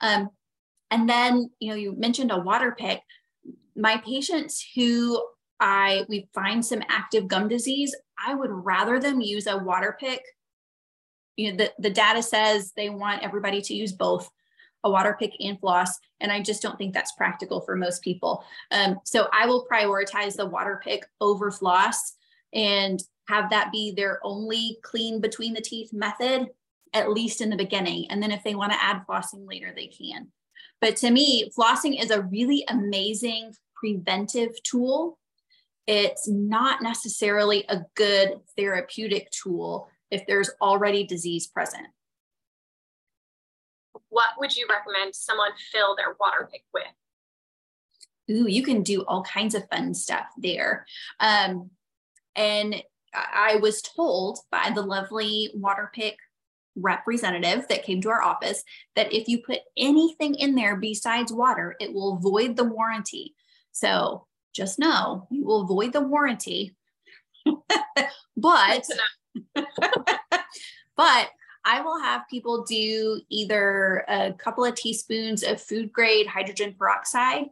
Um, and then, you know, you mentioned a water pick. My patients who I we find some active gum disease, I would rather them use a water pick. You know, the, the data says they want everybody to use both a water pick and floss. And I just don't think that's practical for most people. Um, so I will prioritize the water pick over floss and have that be their only clean between the teeth method, at least in the beginning. And then if they want to add flossing later, they can. But to me, flossing is a really amazing preventive tool it's not necessarily a good therapeutic tool if there's already disease present. What would you recommend someone fill their water pick with? Ooh, you can do all kinds of fun stuff there. Um, and I was told by the lovely water pick representative that came to our office that if you put anything in there besides water, it will void the warranty. So just know you will avoid the warranty. but but I will have people do either a couple of teaspoons of food grade hydrogen peroxide,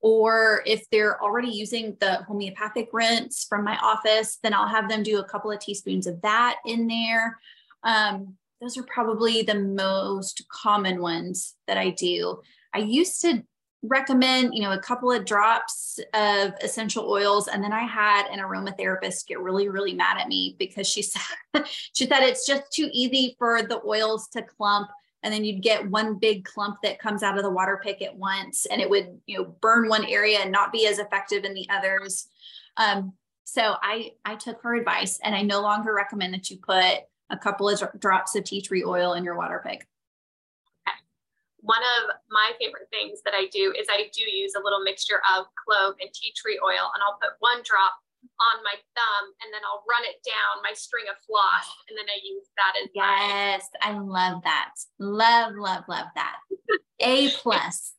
or if they're already using the homeopathic rinse from my office, then I'll have them do a couple of teaspoons of that in there. Um, those are probably the most common ones that I do. I used to recommend, you know, a couple of drops of essential oils. And then I had an aromatherapist get really, really mad at me because she said, she said it's just too easy for the oils to clump. And then you'd get one big clump that comes out of the water pick at once and it would, you know, burn one area and not be as effective in the others. Um, so I, I took her advice and I no longer recommend that you put a couple of drops of tea tree oil in your water pick one of my favorite things that I do is I do use a little mixture of clove and tea tree oil, and I'll put one drop on my thumb and then I'll run it down my string of floss and then I use that as yes my... I love that. Love love love that. A plus.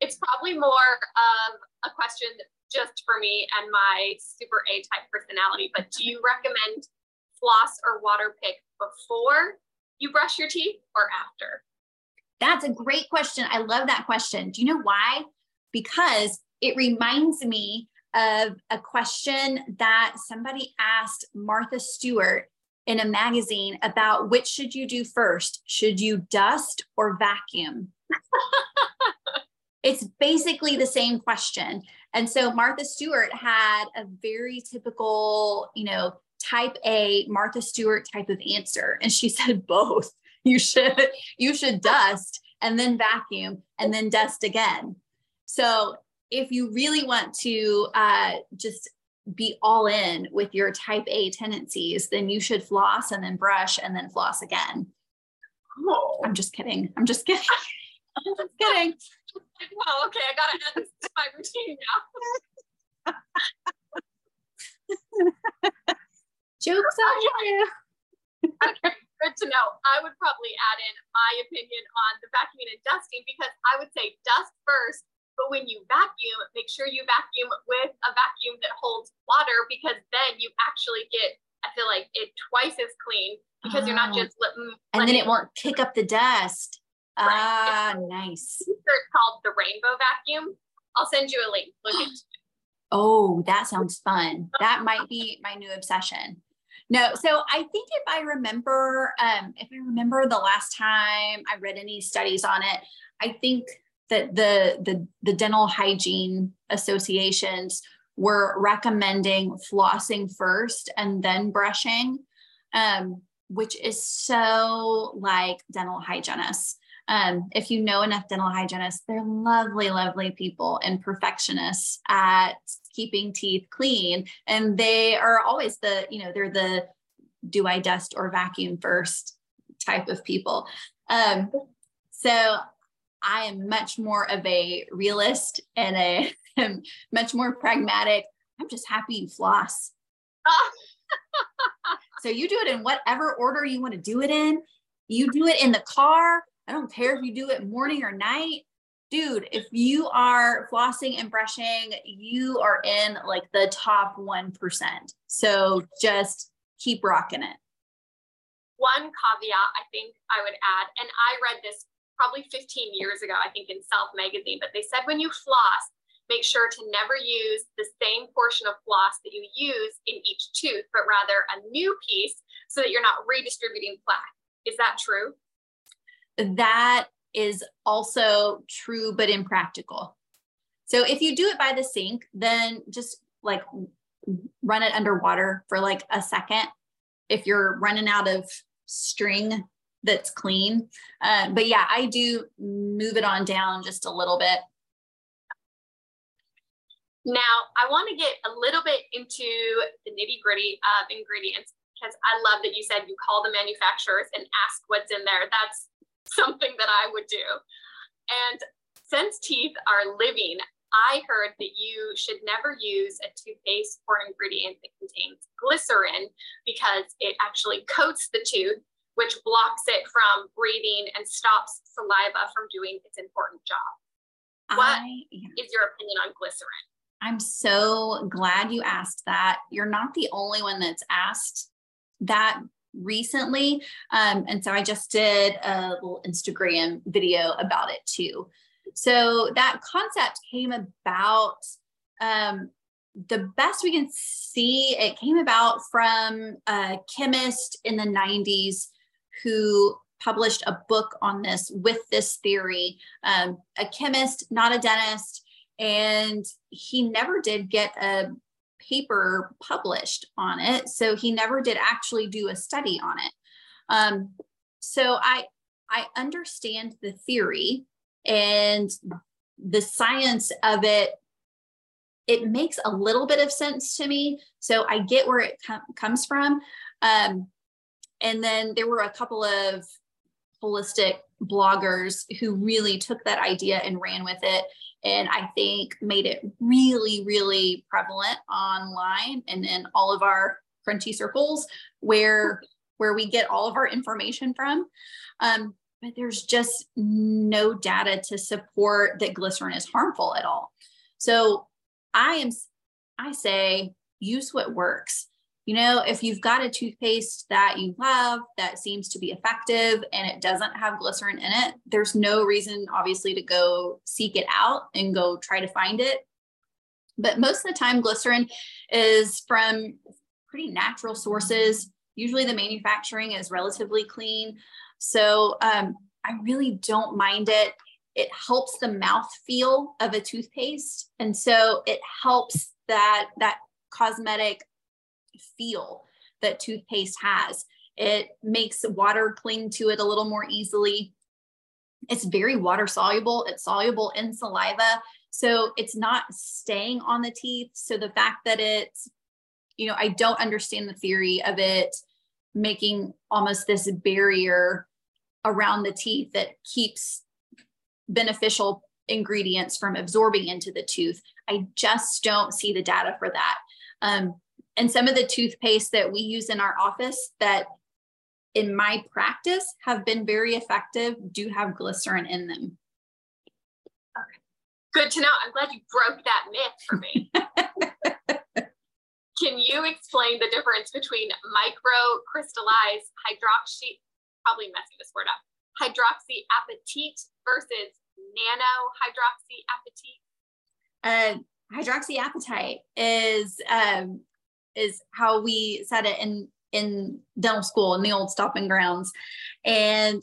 It's probably more of a question just for me and my super A type personality, but do you recommend floss or water pick before you brush your teeth or after? That's a great question. I love that question. Do you know why? Because it reminds me of a question that somebody asked Martha Stewart in a magazine about which should you do first? Should you dust or vacuum? it's basically the same question. And so Martha Stewart had a very typical, you know, type A Martha Stewart type of answer. And she said both. You should you should dust and then vacuum and then dust again. So if you really want to uh, just be all in with your type A tendencies, then you should floss and then brush and then floss again. Oh. I'm just kidding. I'm just kidding. I'm just kidding. Oh, okay. I gotta add this to my routine now. Jokes on you. okay, good to know. I would probably add in my opinion on the vacuuming and dusting because I would say dust first, but when you vacuum, make sure you vacuum with a vacuum that holds water because then you actually get, I feel like it twice as clean because oh. you're not oh. just letting. And then it won't pick up the dust. Right. Ah, nice. It's called the rainbow vacuum. I'll send you a link. Look at Oh, that sounds fun. That might be my new obsession. No, so I think if I remember, um, if I remember the last time I read any studies on it, I think that the the, the dental hygiene associations were recommending flossing first and then brushing, um, which is so like dental hygienists. Um, if you know enough dental hygienists, they're lovely, lovely people and perfectionists at keeping teeth clean. And they are always the, you know, they're the do I dust or vacuum first type of people. Um, so I am much more of a realist and a much more pragmatic. I'm just happy you floss. so you do it in whatever order you want to do it in. You do it in the car. I don't care if you do it morning or night. Dude, if you are flossing and brushing, you are in like the top 1%. So just keep rocking it. One caveat I think I would add, and I read this probably 15 years ago, I think in Self Magazine, but they said when you floss, make sure to never use the same portion of floss that you use in each tooth, but rather a new piece so that you're not redistributing plaque. Is that true? That is also true, but impractical. So if you do it by the sink, then just like run it underwater for like a second. If you're running out of string that's clean. Uh, but yeah, I do move it on down just a little bit. Now, I want to get a little bit into the nitty gritty of ingredients because I love that you said you call the manufacturers and ask what's in there. That's something that I would do. And since teeth are living, I heard that you should never use a toothpaste or ingredient that contains glycerin because it actually coats the tooth, which blocks it from breathing and stops saliva from doing its important job. What I, yeah. is your opinion on glycerin? I'm so glad you asked that. You're not the only one that's asked that recently. Um, and so I just did a little Instagram video about it too. So that concept came about. Um, the best we can see, it came about from a chemist in the 90s who published a book on this with this theory. Um, a chemist, not a dentist, and he never did get a paper published on it. So he never did actually do a study on it. Um, so I I understand the theory and the science of it. It makes a little bit of sense to me. So I get where it com- comes from. Um, and then there were a couple of holistic bloggers who really took that idea and ran with it and I think made it really, really prevalent online and in all of our crunchy circles where where we get all of our information from. Um, but there's just no data to support that glycerin is harmful at all. So I am, I say, use what works. You know, if you've got a toothpaste that you love that seems to be effective and it doesn't have glycerin in it, there's no reason, obviously, to go seek it out and go try to find it. But most of the time, glycerin is from pretty natural sources. Usually, the manufacturing is relatively clean. So, um, I really don't mind it. It helps the mouth feel of a toothpaste. And so it helps that that cosmetic feel that toothpaste has. It makes water cling to it a little more easily. It's very water soluble, it's soluble in saliva. So it's not staying on the teeth. So the fact that it's, you know, I don't understand the theory of it making almost this barrier around the teeth that keeps beneficial ingredients from absorbing into the tooth. I just don't see the data for that. Um, and some of the toothpaste that we use in our office that in my practice have been very effective do have glycerin in them. Okay. Good to know. I'm glad you broke that myth for me. Can you explain the difference between microcrystallized hydroxy, probably messing this word up, hydroxyapatite versus nano hydroxyapatite? Uh, hydroxyapatite is um, is how we said it in in dental school in the old stopping grounds. And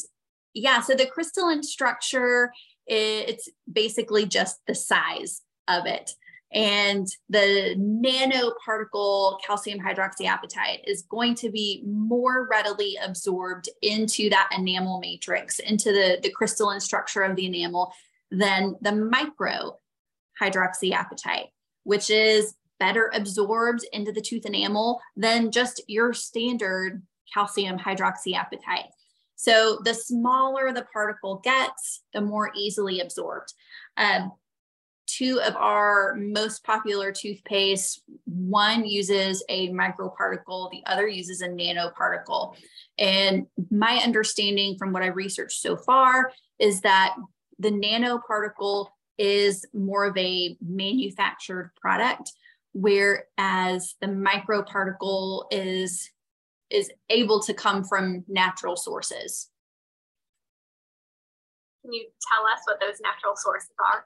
yeah so the crystalline structure it's basically just the size of it. And the nanoparticle calcium hydroxyapatite is going to be more readily absorbed into that enamel matrix into the, the crystalline structure of the enamel than the micro hydroxyapatite which is better absorbed into the tooth enamel than just your standard calcium hydroxyapatite. So the smaller the particle gets, the more easily absorbed. Um, two of our most popular toothpaste, one uses a microparticle, the other uses a nanoparticle. And my understanding from what I researched so far is that the nanoparticle is more of a manufactured product whereas the microparticle is is able to come from natural sources. Can you tell us what those natural sources are?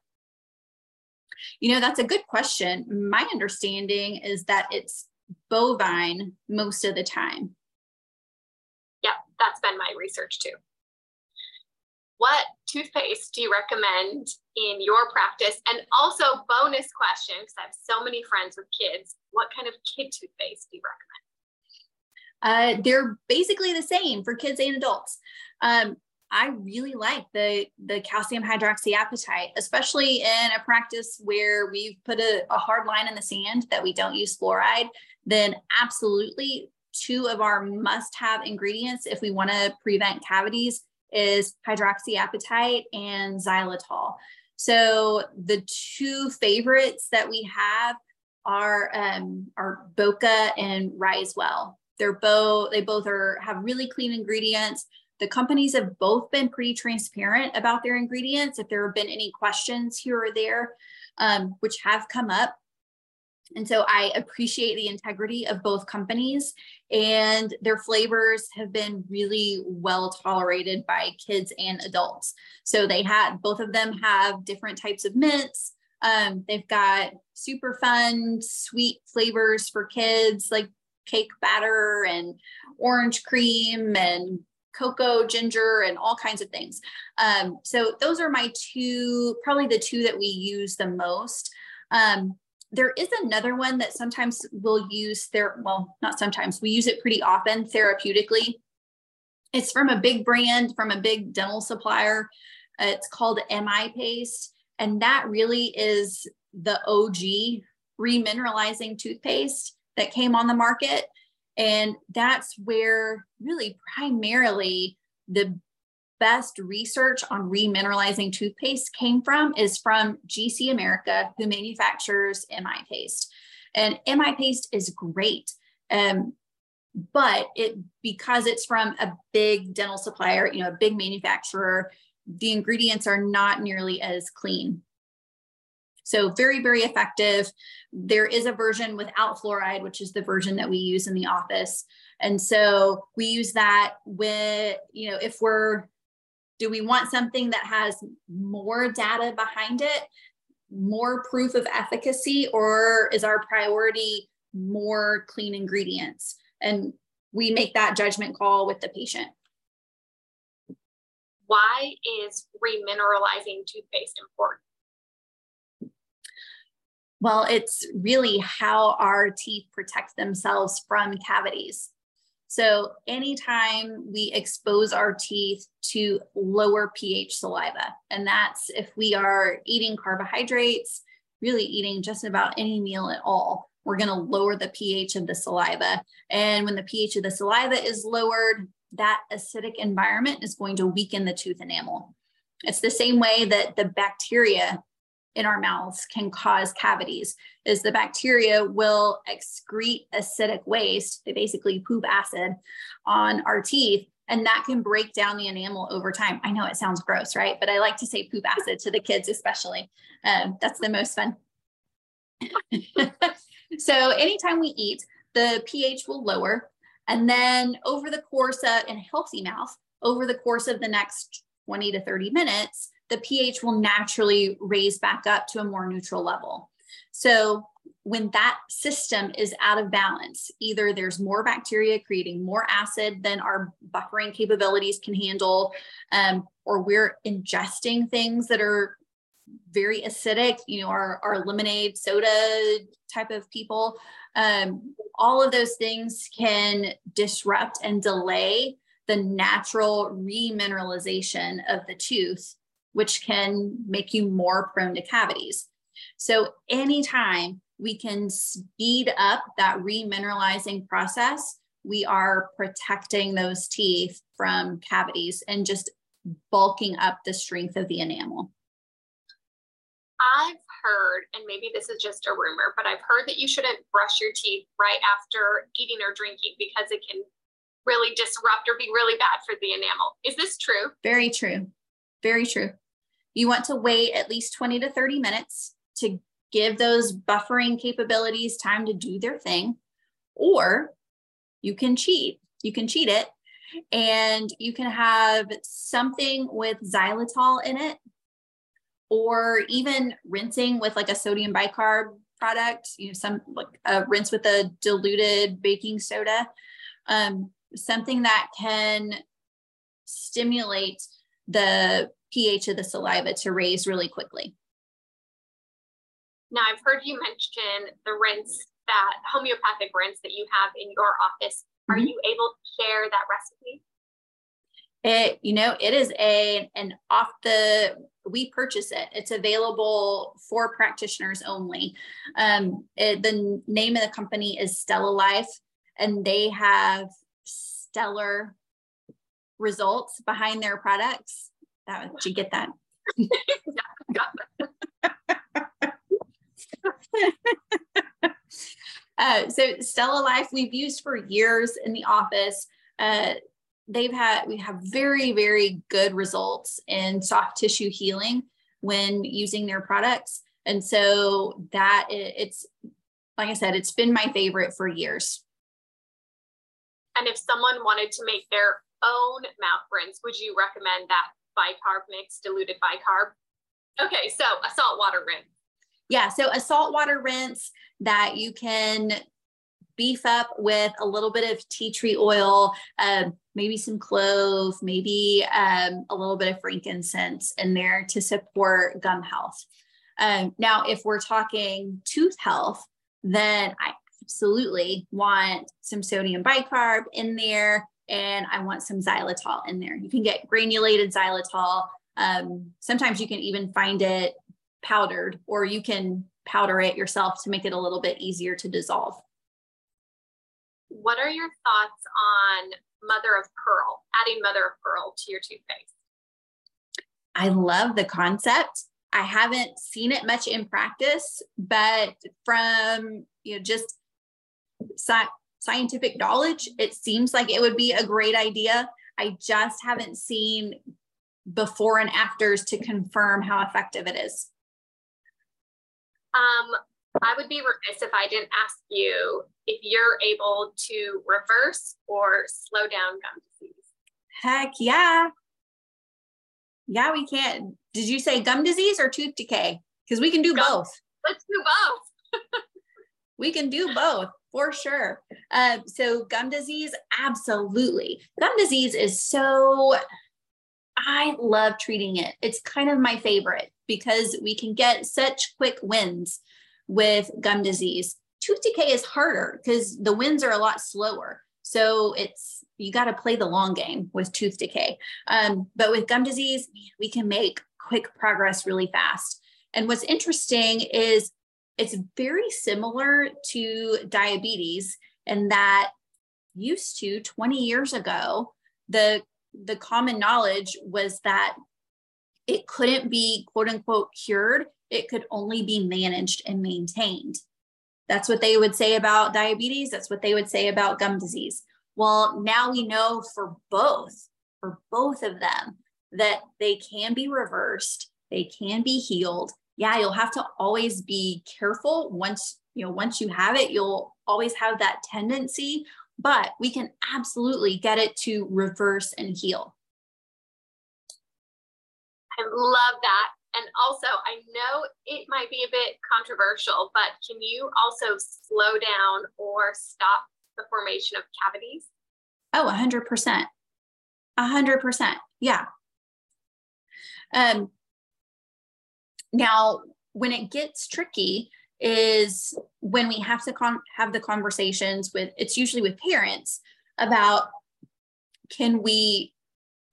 You know, that's a good question. My understanding is that it's bovine most of the time. Yeah, that's been my research too what toothpaste do you recommend in your practice? And also, bonus question because I have so many friends with kids. What kind of kid toothpaste do you recommend? Uh, they're basically the same for kids and adults. Um, I really like the the calcium hydroxyapatite, especially in a practice where we've put a, a hard line in the sand that we don't use fluoride. Then absolutely, two of our must-have ingredients if we want to prevent cavities is hydroxyapatite and xylitol. So the two favorites that we have are um, are Boka and Risewell. They're both they both are have really clean ingredients. The companies have both been pretty transparent about their ingredients. If there have been any questions here or there, um, which have come up, and so I appreciate the integrity of both companies and their flavors have been really well tolerated by kids and adults. So they had both of them have different types of mints. Um, they've got super fun, sweet flavors for kids like cake batter and orange cream and cocoa, ginger, and all kinds of things. Um, so those are my two, probably the two that we use the most. Um, there is another one that sometimes we'll use there. Well, not sometimes, we use it pretty often therapeutically. It's from a big brand, from a big dental supplier. Uh, it's called MI Paste. And that really is the OG remineralizing toothpaste that came on the market. And that's where really primarily the best research on remineralizing toothpaste came from is from GC America, who manufactures MI Paste. And MI Paste is great. Um, but it because it's from a big dental supplier, you know, a big manufacturer, the ingredients are not nearly as clean. So very, very effective. There is a version without fluoride, which is the version that we use in the office. And so we use that with, you know, if we're, do we want something that has more data behind it, more proof of efficacy, or is our priority more clean ingredients? And we make that judgment call with the patient. Why is remineralizing toothpaste important? Well, it's really how our teeth protect themselves from cavities. So, anytime we expose our teeth to lower pH saliva, and that's if we are eating carbohydrates, really eating just about any meal at all, we're going to lower the pH of the saliva. And when the pH of the saliva is lowered, that acidic environment is going to weaken the tooth enamel. It's the same way that the bacteria in our mouths can cause cavities is the bacteria will excrete acidic waste they basically poop acid on our teeth and that can break down the enamel over time. I know it sounds gross right? But i like to say poop acid to the kids especially. Um, that's the most fun. So anytime we eat the ph will lower and then over the course of a healthy mouth over the course of the next 20 to 30 minutes the pH will naturally raise back up to a more neutral level. So when that system is out of balance, either there's more bacteria creating more acid than our buffering capabilities can handle, um, or we're ingesting things that are very acidic, you know, our, our lemonade, soda type of people. Um, all of those things can disrupt and delay the natural remineralization of the tooth which can make you more prone to cavities. So, anytime we can speed up that remineralizing process, we are protecting those teeth from cavities and just bulking up the strength of the enamel. I've heard, and maybe this is just a rumor, but I've heard that you shouldn't brush your teeth right after eating or drinking because it can really disrupt or be really bad for the enamel. Is this true? Very true. Very true. You want to wait at least 20 to 30 minutes to give those buffering capabilities time to do their thing. Or you can cheat. You can cheat it and you can have something with xylitol in it or even rinsing with like a sodium bicarb product, you know, some like a rinse with a diluted baking soda, um, something that can stimulate the pH of the saliva to raise really quickly. Now, I've heard you mention the rinse, that homeopathic rinse that you have in your office. Are mm-hmm. you able to share that recipe? It, you know, it is a an off the we purchase it. It's available for practitioners only. Um, it, the name of the company is Stella Life, and they have stellar results behind their products. That did you get that? uh, so Stella Life we've used for years in the office. Uh, they've had we have very very good results in soft tissue healing when using their products, and so that it's like I said, it's been my favorite for years. And if someone wanted to make their own mouth rinse, would you recommend that bicarb mix, diluted bicarb. Okay, so a saltwater rinse. Yeah, so a saltwater rinse that you can beef up with a little bit of tea tree oil, um, maybe some clove, maybe um, a little bit of frankincense in there to support gum health. Um, now, if we're talking tooth health, then I absolutely want some sodium bicarb in there and I want some xylitol in there. You can get granulated xylitol. Um, sometimes you can even find it powdered, or you can powder it yourself to make it a little bit easier to dissolve. What are your thoughts on mother of pearl, adding mother of pearl to your toothpaste? I love the concept. I haven't seen it much in practice, but from you know just scientific knowledge, it seems like it would be a great idea. I just haven't seen before and afters to confirm how effective it is. Um, I would be remiss if I didn't ask you if you're able to reverse or slow down gum disease. Heck yeah. Yeah, we can't. Did you say gum disease or tooth decay? Because we can do gum. both. Let's do both. we can do both for sure. Uh, so, gum disease, absolutely. Gum disease is so, I love treating it. It's kind of my favorite because we can get such quick wins with gum disease. Tooth decay is harder because the wins are a lot slower. So, it's, you got to play the long game with tooth decay. Um, but with gum disease, we can make quick progress really fast. And what's interesting is it's very similar to diabetes in that used to 20 years ago the the common knowledge was that it couldn't be quote unquote cured. It could only be managed and maintained. That's what they would say about diabetes. That's what they would say about gum disease. Well now we know for both for both of them that they can be reversed they can be healed yeah, you'll have to always be careful once, you know, once you have it, you'll always have that tendency, but we can absolutely get it to reverse and heal. I love that. And also, I know it might be a bit controversial, but can you also slow down or stop the formation of cavities? Oh, 100%. 100%. Yeah. Um, now, when it gets tricky is when we have to con- have the conversations with it's usually with parents about can we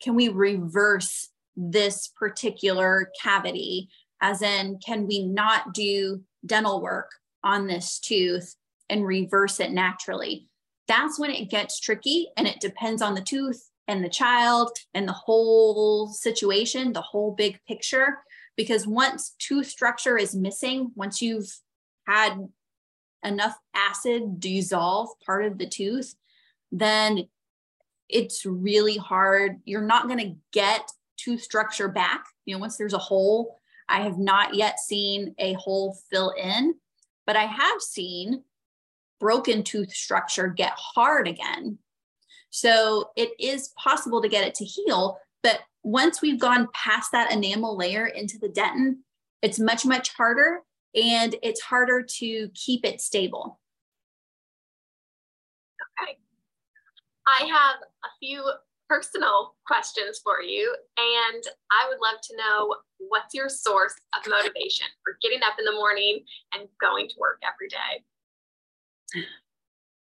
can we reverse this particular cavity? As in can we not do dental work on this tooth and reverse it naturally? That's when it gets tricky and it depends on the tooth and the child and the whole situation the whole big picture because once tooth structure is missing, once you've had enough acid dissolve part of the tooth, then it's really hard. You're not going to get tooth structure back. You know, once there's a hole, I have not yet seen a hole fill in, but I have seen broken tooth structure get hard again. So it is possible to get it to heal, but once we've gone past that enamel layer into the dentin, it's much, much harder and it's harder to keep it stable. Okay. I have a few personal questions for you, and I would love to know what's your source of motivation for getting up in the morning and going to work every day?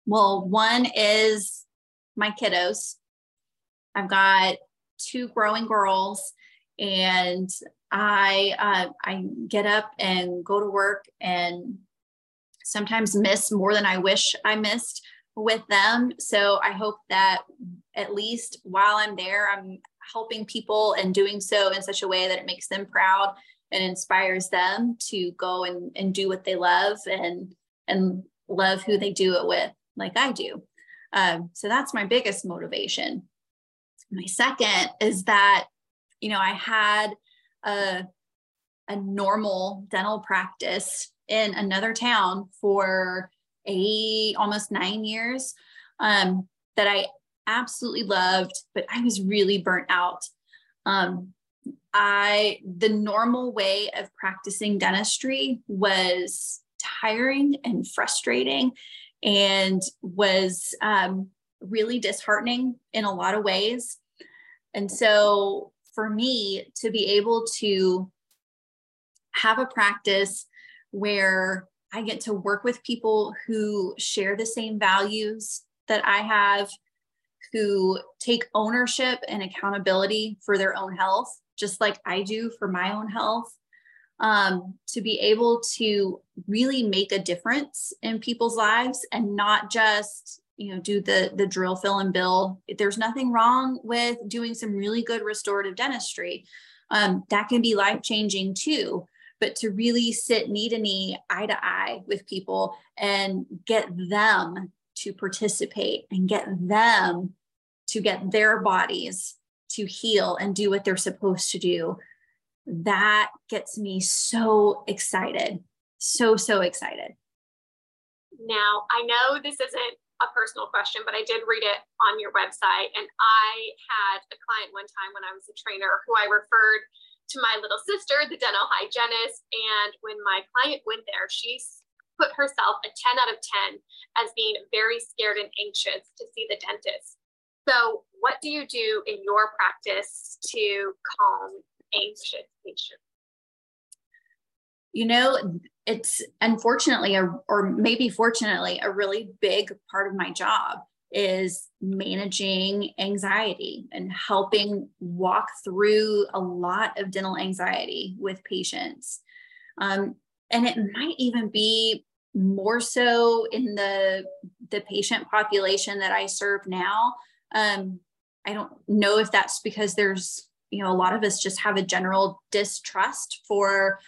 Well, one is my kiddos. I've got two growing girls and I uh, I get up and go to work and sometimes miss more than I wish I missed with them. So I hope that at least while I'm there, I'm helping people and doing so in such a way that it makes them proud and inspires them to go and, and do what they love and and love who they do it with, like I do. Um, so that's my biggest motivation. My second is that, you know, I had a, a normal dental practice in another town for eight, almost nine years um, that I absolutely loved, but I was really burnt out. Um, I the normal way of practicing dentistry was tiring and frustrating and was um, really disheartening in a lot of ways. And so for me to be able to have a practice where I get to work with people who share the same values that I have, who take ownership and accountability for their own health, just like I do for my own health. Um, to be able to really make a difference in people's lives and not just you know do the the drill fill and bill. There's nothing wrong with doing some really good restorative dentistry. Um, that can be life changing too but to really sit knee to knee eye to eye with people and get them to participate and get them to get their bodies to heal and do what they're supposed to do that gets me so excited. So, so excited. Now, I know this isn't a personal question, but I did read it on your website. And I had a client one time when I was a trainer who I referred to my little sister, the dental hygienist. And when my client went there, she put herself a 10 out of 10 as being very scared and anxious to see the dentist. So, what do you do in your practice to calm anxious patients? You know, it's unfortunately a, or maybe fortunately a really big part of my job is managing anxiety and helping walk through a lot of dental anxiety with patients. Um, and it might even be more so in the the patient population that i serve now. Um, i don't know if that's because there's you know a lot of us just have a general distrust for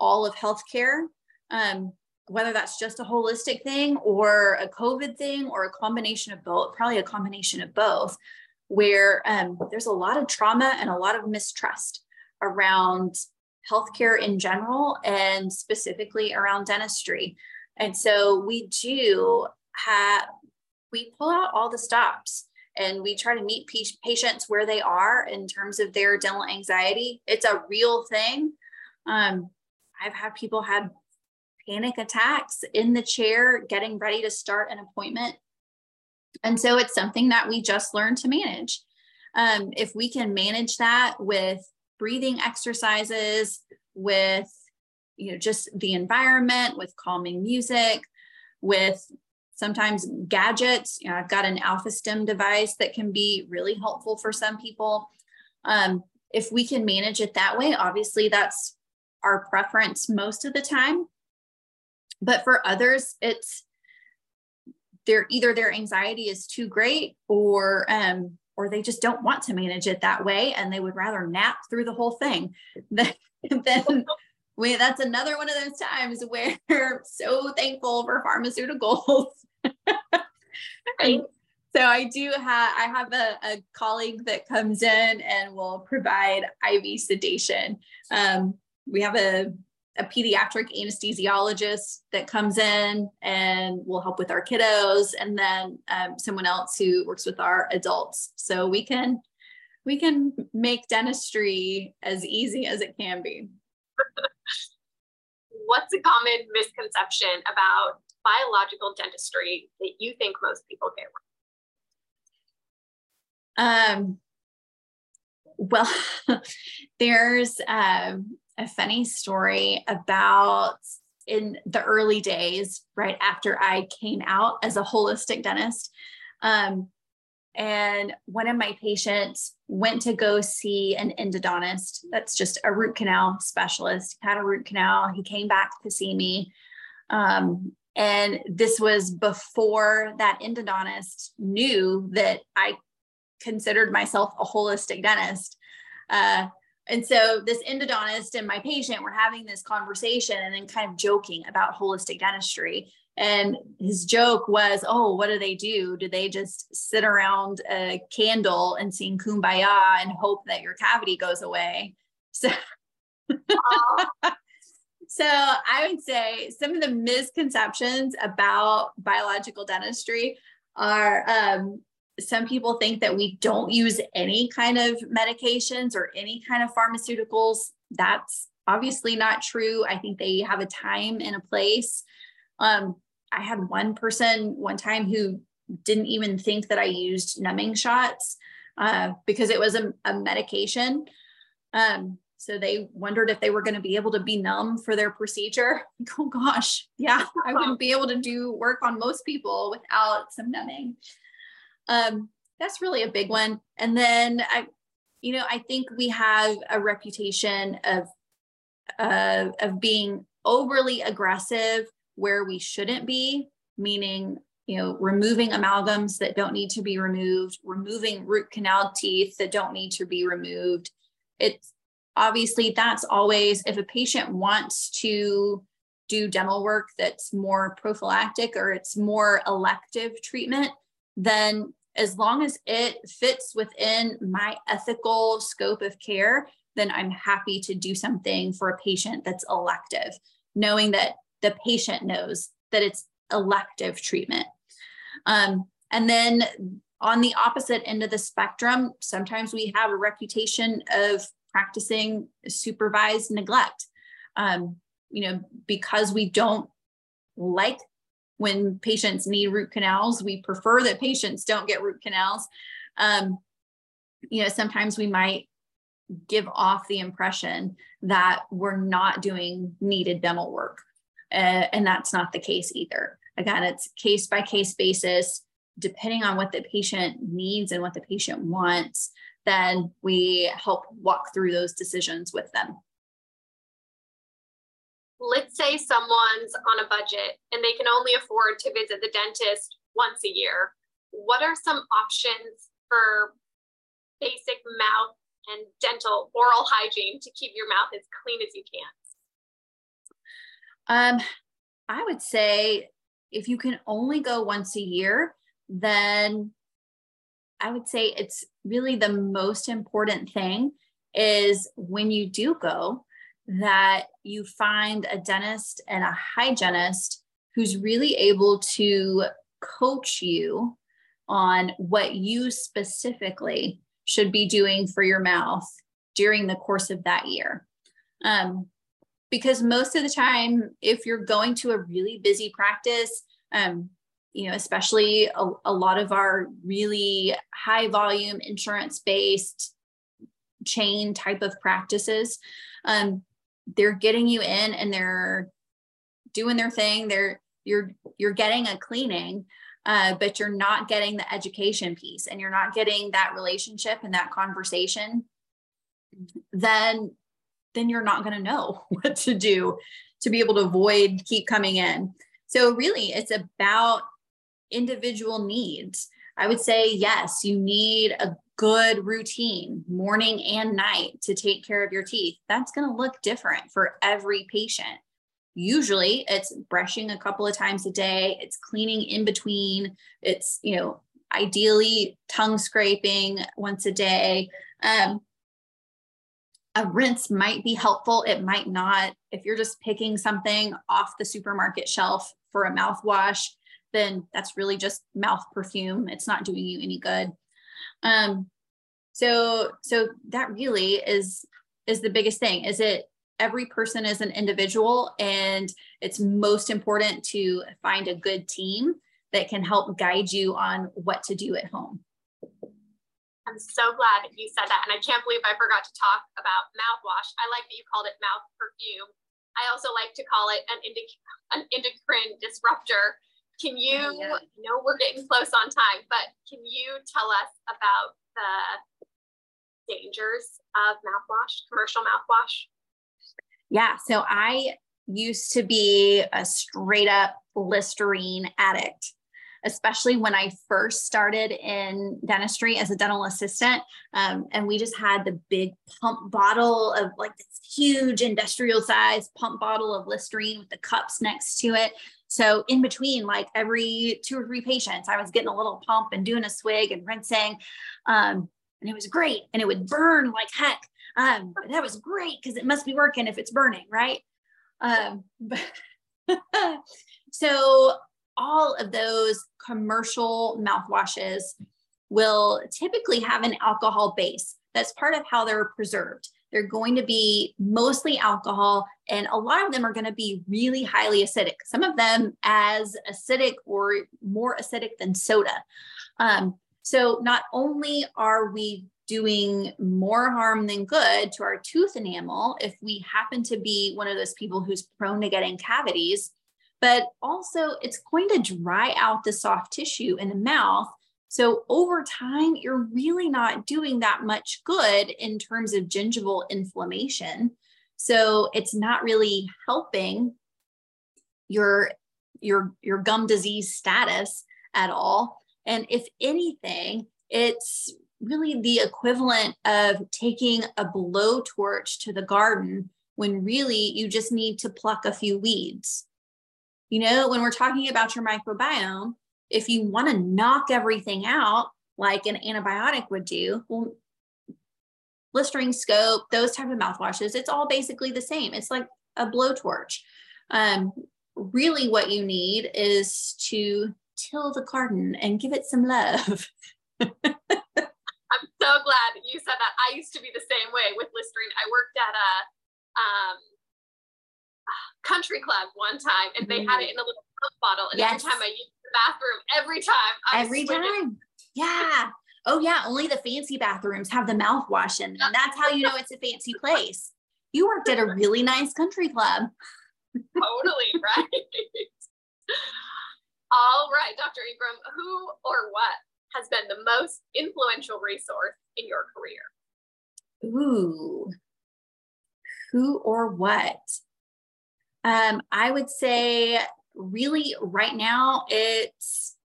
all of healthcare, um, whether that's just a holistic thing or a COVID thing or a combination of both, probably a combination of both, where um, there's a lot of trauma and a lot of mistrust around healthcare in general and specifically around dentistry. And so we do have, we pull out all the stops and we try to meet patients where they are in terms of their dental anxiety. It's a real thing. Um, I've had people had panic attacks in the chair getting ready to start an appointment. And so it's something that we just learned to manage. Um, if we can manage that with breathing exercises, with you know just the environment, with calming music, with sometimes gadgets. You know, I've got an Alpha-Stim device that can be really helpful for some people. Um, if we can manage it that way, obviously that's our preference most of the time. But for others, it's their either their anxiety is too great or um, or they just don't want to manage it that way and they would rather nap through the whole thing. then we, that's another one of those times where we're so thankful for pharmaceuticals. right. So I do have I have a, a, colleague that comes in and will provide IV sedation. Um, we have a, a pediatric anesthesiologist that comes in and will help with our kiddos and then um, someone else who works with our adults. So we can we can make dentistry as easy as it can be. What's a common misconception about biological dentistry that you think most people get wrong? Um well there's um, a funny story about in the early days, right after I came out as a holistic dentist. Um, and one of my patients went to go see an endodontist that's just a root canal specialist, had a root canal. He came back to see me. Um, and this was before that endodontist knew that I considered myself a holistic dentist. Uh, and so this endodontist and my patient were having this conversation and then kind of joking about holistic dentistry. And his joke was, oh, what do they do? Do they just sit around a candle and sing kumbaya and hope that your cavity goes away? So, so I would say some of the misconceptions about biological dentistry are um, some people think that we don't use any kind of medications or any kind of pharmaceuticals. That's obviously not true. I think they have a time and a place. Um, I had one person one time who didn't even think that I used numbing shots uh, because it was a, a medication. Um, so they wondered if they were going to be able to be numb for their procedure. Oh gosh, yeah, I wouldn't be able to do work on most people without some numbing. Um, that's really a big one. And then I, you know, I think we have a reputation of uh, of being overly aggressive where we shouldn't be, meaning you know removing amalgams that don't need to be removed, removing root canal teeth that don't need to be removed. It's obviously that's always if a patient wants to do dental work that's more prophylactic or it's more elective treatment, then as long as it fits within my ethical scope of care, then I'm happy to do something for a patient that's elective. knowing that the patient knows that it's elective treatment. Um, and then on the opposite end of the spectrum, sometimes we have a reputation of practicing supervised neglect. Um, you know, because we don't like when patients need root canals, we prefer that patients don't get root canals. Um, you know, sometimes we might give off the impression that we're not doing needed dental work. Uh, and that's not the case either. Again, it's case by case basis, depending on what the patient needs and what the patient wants, then we help walk through those decisions with them. Let's say someone's on a budget and they can only afford to visit the dentist once a year. What are some options for basic mouth and dental oral hygiene to keep your mouth as clean as you can? Um, I would say if you can only go once a year, then I would say it's really the most important thing is when you do go that you find a dentist and a hygienist who's really able to coach you on what you specifically should be doing for your mouth during the course of that year. Um, because most of the time, if you're going to a really busy practice, um, you know, especially a, a lot of our really high volume insurance based chain type of practices, um, they're getting you in and they're doing their thing. They're you're you're getting a cleaning, uh, but you're not getting the education piece and you're not getting that relationship and that conversation, then then you're not going to know what to do to be able to avoid keep coming in. So really it's about individual needs. I would say yes, you need a good routine morning and night to take care of your teeth. That's going to look different for every patient. Usually it's brushing a couple of times a day, it's cleaning in between, it's, you know, ideally tongue scraping once a day. Um, a rinse might be helpful, it might not. If you're just picking something off the supermarket shelf for a mouthwash, then that's really just mouth perfume. It's not doing you any good. Um, so so that really is is the biggest thing. Is it every person is an individual and it's most important to find a good team that can help guide you on what to do at home. I'm so glad that you said that. And I can't believe I forgot to talk about mouthwash. I like that you called it mouth perfume. I also like to call it an, indic- an endocrine disruptor. Can you, oh, yeah. I know we're getting close on time, but can you tell us about the dangers of mouthwash, commercial mouthwash? Yeah. So I used to be a straight up Listerine addict, especially when I first started in dentistry as a dental assistant. Um, and we just had the big pump bottle of like this huge industrial size pump bottle of Listerine with the cups next to it. So in between, like every two or three patients, I was getting a little pump and doing a swig and rinsing. Um, and it was great. And it would burn like heck. Um, that was great because it must be working if it's burning, right? Um, so all of those commercial mouthwashes will typically have an alcohol base. That's part of how they're preserved. They're going to be mostly alcohol, and a lot of them are going to be really highly acidic. Some of them as acidic or more acidic than soda. Um, so not only are we doing more harm than good to our tooth enamel if we happen to be one of those people who's prone to getting cavities, but also it's going to dry out the soft tissue in the mouth. So over time, you're really not doing that much good in terms of gingival inflammation. So it's not really helping your your your gum disease status at all. And if anything, it's really the equivalent of taking a blowtorch to the garden when really you just need to pluck a few weeds. You know, when we're talking about your microbiome, if you want to knock everything out like an antibiotic would do, well, Listerine scope, those type of mouthwashes, it's all basically the same. It's like a blowtorch. Um, really, what you need is to till the garden and give it some love. I'm so glad you said that. I used to be the same way with Listerine. I worked at a um, country club one time and they had it mm-hmm. in a little bottle. And yes. every time I used the bathroom, every time. I every time. Yeah. Oh yeah, only the fancy bathrooms have the mouthwash in them. That's how you know it's a fancy place. You worked at a really nice country club. totally, right? All right, Dr. Engram, who or what has been the most influential resource in your career? Ooh, who or what? Um, I would say really right now it's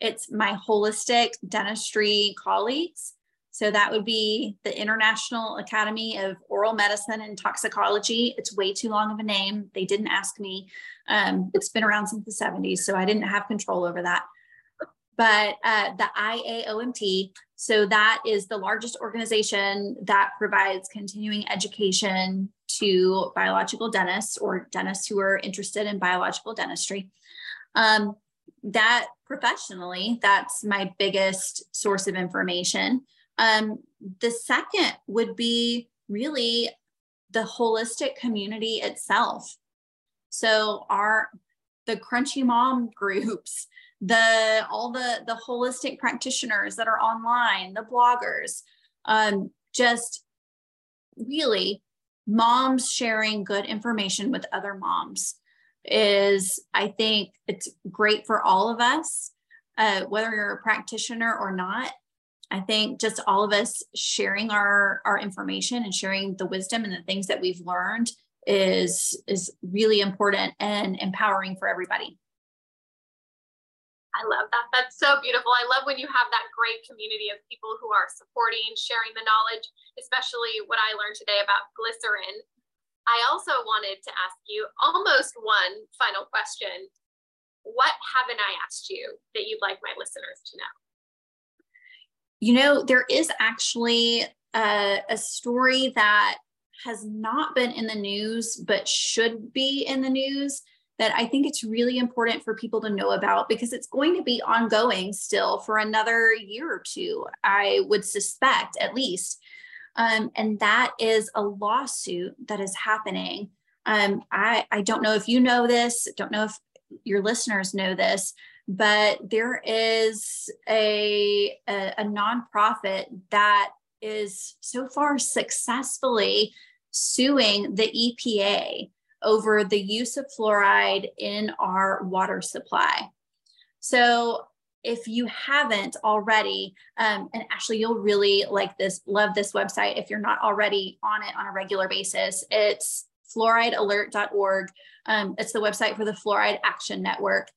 it's my holistic dentistry colleagues. So that would be the International Academy of Oral Medicine and Toxicology. It's way too long of a name. They didn't ask me. Um, it's been around since the 70s, so I didn't have control over that but uh, the IAOMT, so that is the largest organization that provides continuing education to biological dentists or dentists who are interested in biological dentistry. Um, that professionally, that's my biggest source of information. Um, the second would be really the holistic community itself. So our the crunchy mom groups the all the the holistic practitioners that are online the bloggers um, just really moms sharing good information with other moms is i think it's great for all of us uh, whether you're a practitioner or not. I think just all of us sharing our our information and sharing the wisdom and the things that we've learned is is really important and empowering for everybody I love that. That's so beautiful. I love when you have that great community of people who are supporting, sharing the knowledge, especially what I learned today about glycerin. I also wanted to ask you almost one final question. What haven't I asked you that you'd like my listeners to know? You know, there is actually a, a story that has not been in the news, but should be in the news that I think it's really important for people to know about because it's going to be ongoing still for another year or two, I would suspect at least. Um, and that is a lawsuit that is happening. Um, I, I don't know if you know this, don't know if your listeners know this, but there is a, a, a nonprofit that is so far successfully suing the EPA over the use of fluoride in our water supply. So if you haven't already, um, and actually you'll really like this, love this website if you're not already on it on a regular basis. It's fluoridealert.org. Um, it's the website for the Fluoride Action Network.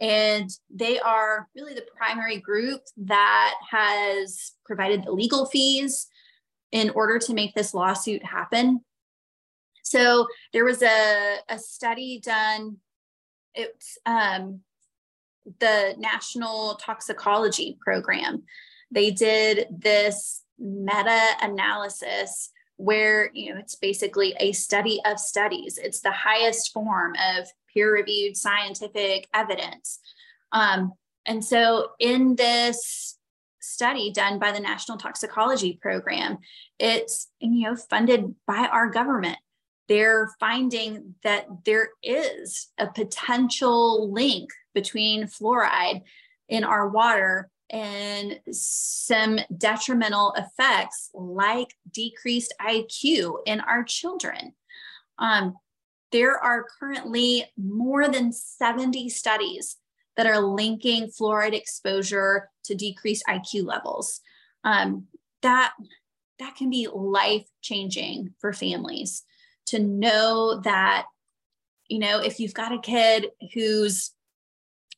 And they are really the primary group that has provided the legal fees in order to make this lawsuit happen. So there was a, a study done, it's um, the National Toxicology Program. They did this meta analysis where you know it's basically a study of studies. It's the highest form of peer reviewed scientific evidence. Um, and so in this study done by the national toxicology program it's you know funded by our government they're finding that there is a potential link between fluoride in our water and some detrimental effects like decreased IQ in our children. Um, there are currently more than 70 studies that are linking fluoride exposure to decreased IQ levels. Um, that, that can be life changing for families to know that you know if you've got a kid who's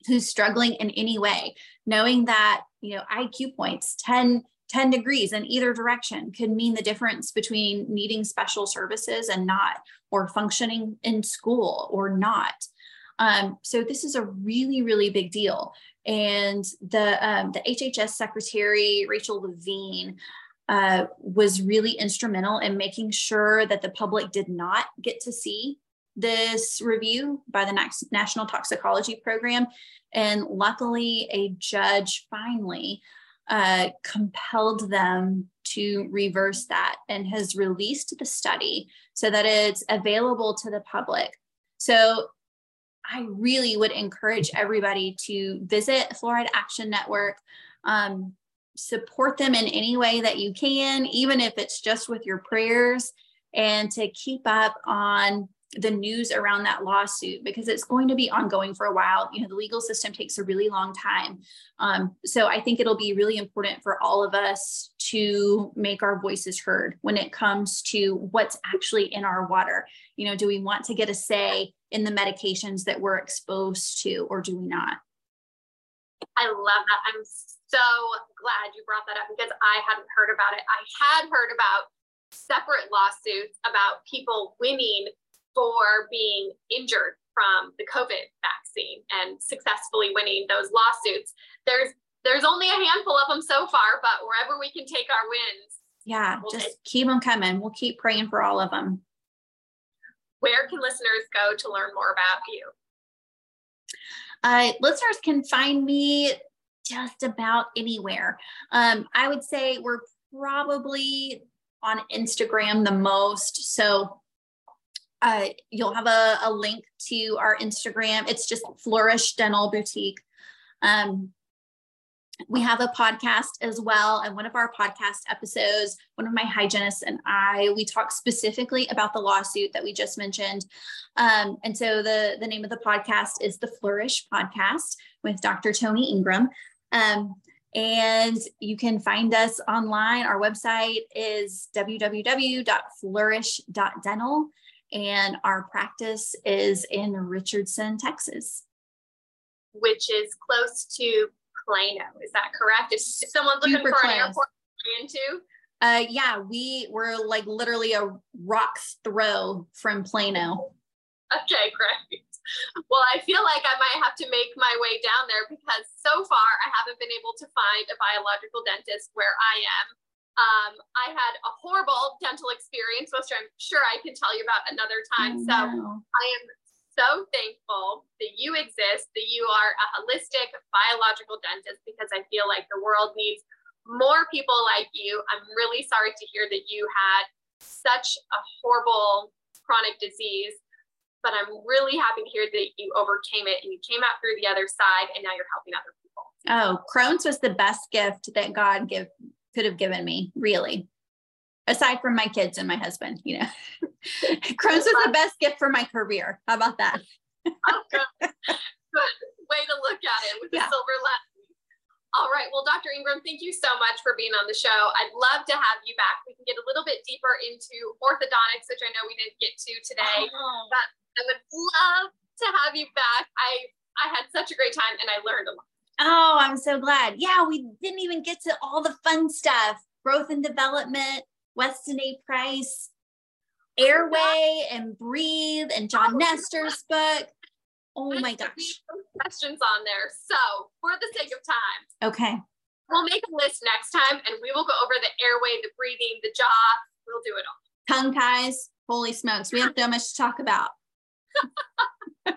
who's struggling in any way knowing that you know iq points 10 10 degrees in either direction could mean the difference between needing special services and not or functioning in school or not. Um, so this is a really really big deal. And the um, the hhs secretary rachel levine uh, was really instrumental in making sure that the public did not get to see this review by the National Toxicology Program. And luckily, a judge finally uh, compelled them to reverse that and has released the study so that it's available to the public. So I really would encourage everybody to visit Fluoride Action Network. Um, support them in any way that you can, even if it's just with your prayers, and to keep up on the news around that lawsuit because it's going to be ongoing for a while. You know, the legal system takes a really long time. Um, so I think it'll be really important for all of us to make our voices heard when it comes to what's actually in our water. You know, do we want to get a say in the medications that we're exposed to, or do we not? I love that. I'm so glad you brought that up because I hadn't heard about it. I had heard about separate lawsuits about people winning for being injured from the COVID vaccine and successfully winning those lawsuits. There's there's only a handful of them so far, but wherever we can take our wins. Yeah, we'll just take. keep them coming. We'll keep praying for all of them. Where can listeners go to learn more about you? Uh, listeners can find me just about anywhere. Um, I would say we're probably on Instagram the most. So uh, you'll have a, a, link to our Instagram. It's just Flourish Dental Boutique. Um, we have a podcast as well. And one of our podcast episodes, one of my hygienists and I, we talk specifically about the lawsuit that we just mentioned. Um, and so the, the name of the podcast is the Flourish Podcast with Dr. Toni Engram. Um, and you can find us online. Our website is www.flourish.dental, and our practice is in Richardson, Texas. Which is close to Plano. Is that correct? If someone's looking Super for close. an airport into, uh, yeah, we were like literally a rock's throw from Plano. Okay, great. Well, I feel like I might have to make my way down there because so far I haven't been able to find a biological dentist where I am. Um, I had a horrible dental experience, which I'm sure I can tell you about another time. So I am so thankful that you exist, that you are a holistic biological dentist, because I feel like the world needs more people like you. I'm really sorry to hear that you had such a horrible chronic disease but I'm really happy to hear that you overcame it and you came out through the other side and now you're helping other people. Oh, Crohn's was the best gift that God give could have given me, really. Aside from my kids and my husband, you know. Crohn's was the best gift for my career. How about that? good. Way to look at it with yeah. the silver lining. All right. Well, Dr. Engram, thank you so much for being on the show. I'd love to have you back. We can get a little bit deeper into orthodontics, which I know we didn't get to today. Oh. But I would love to have you back. I I had such a great time and I learned a lot. Oh, I'm so glad. Yeah, we didn't even get to all the fun stuff. Growth and development, Weston A. Price, Airway and Breathe and John oh, Nestor's book. Oh my gosh. Questions on there. So, for the sake of time. Okay. We'll make a list next time and we will go over the airway, the breathing, the jaw. We'll do it all. Tongue ties. Holy smokes. We have so much to talk about. All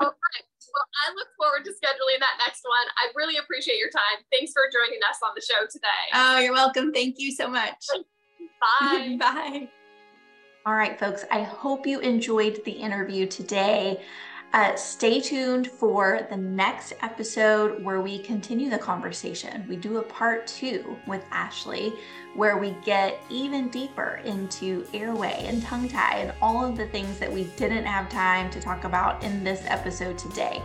right. Well, I look forward to scheduling that next one. I really appreciate your time. Thanks for joining us on the show today. Oh, you're welcome. Thank you so much. Bye. Bye. All right, folks. I hope you enjoyed the interview today. Uh, stay tuned for the next episode where we continue the conversation. We do a part two with Ashley where we get even deeper into airway and tongue tie and all of the things that we didn't have time to talk about in this episode today.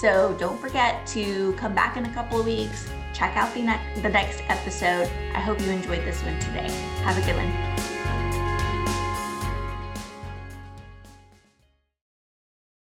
So don't forget to come back in a couple of weeks, check out the, ne- the next episode. I hope you enjoyed this one today. Have a good one.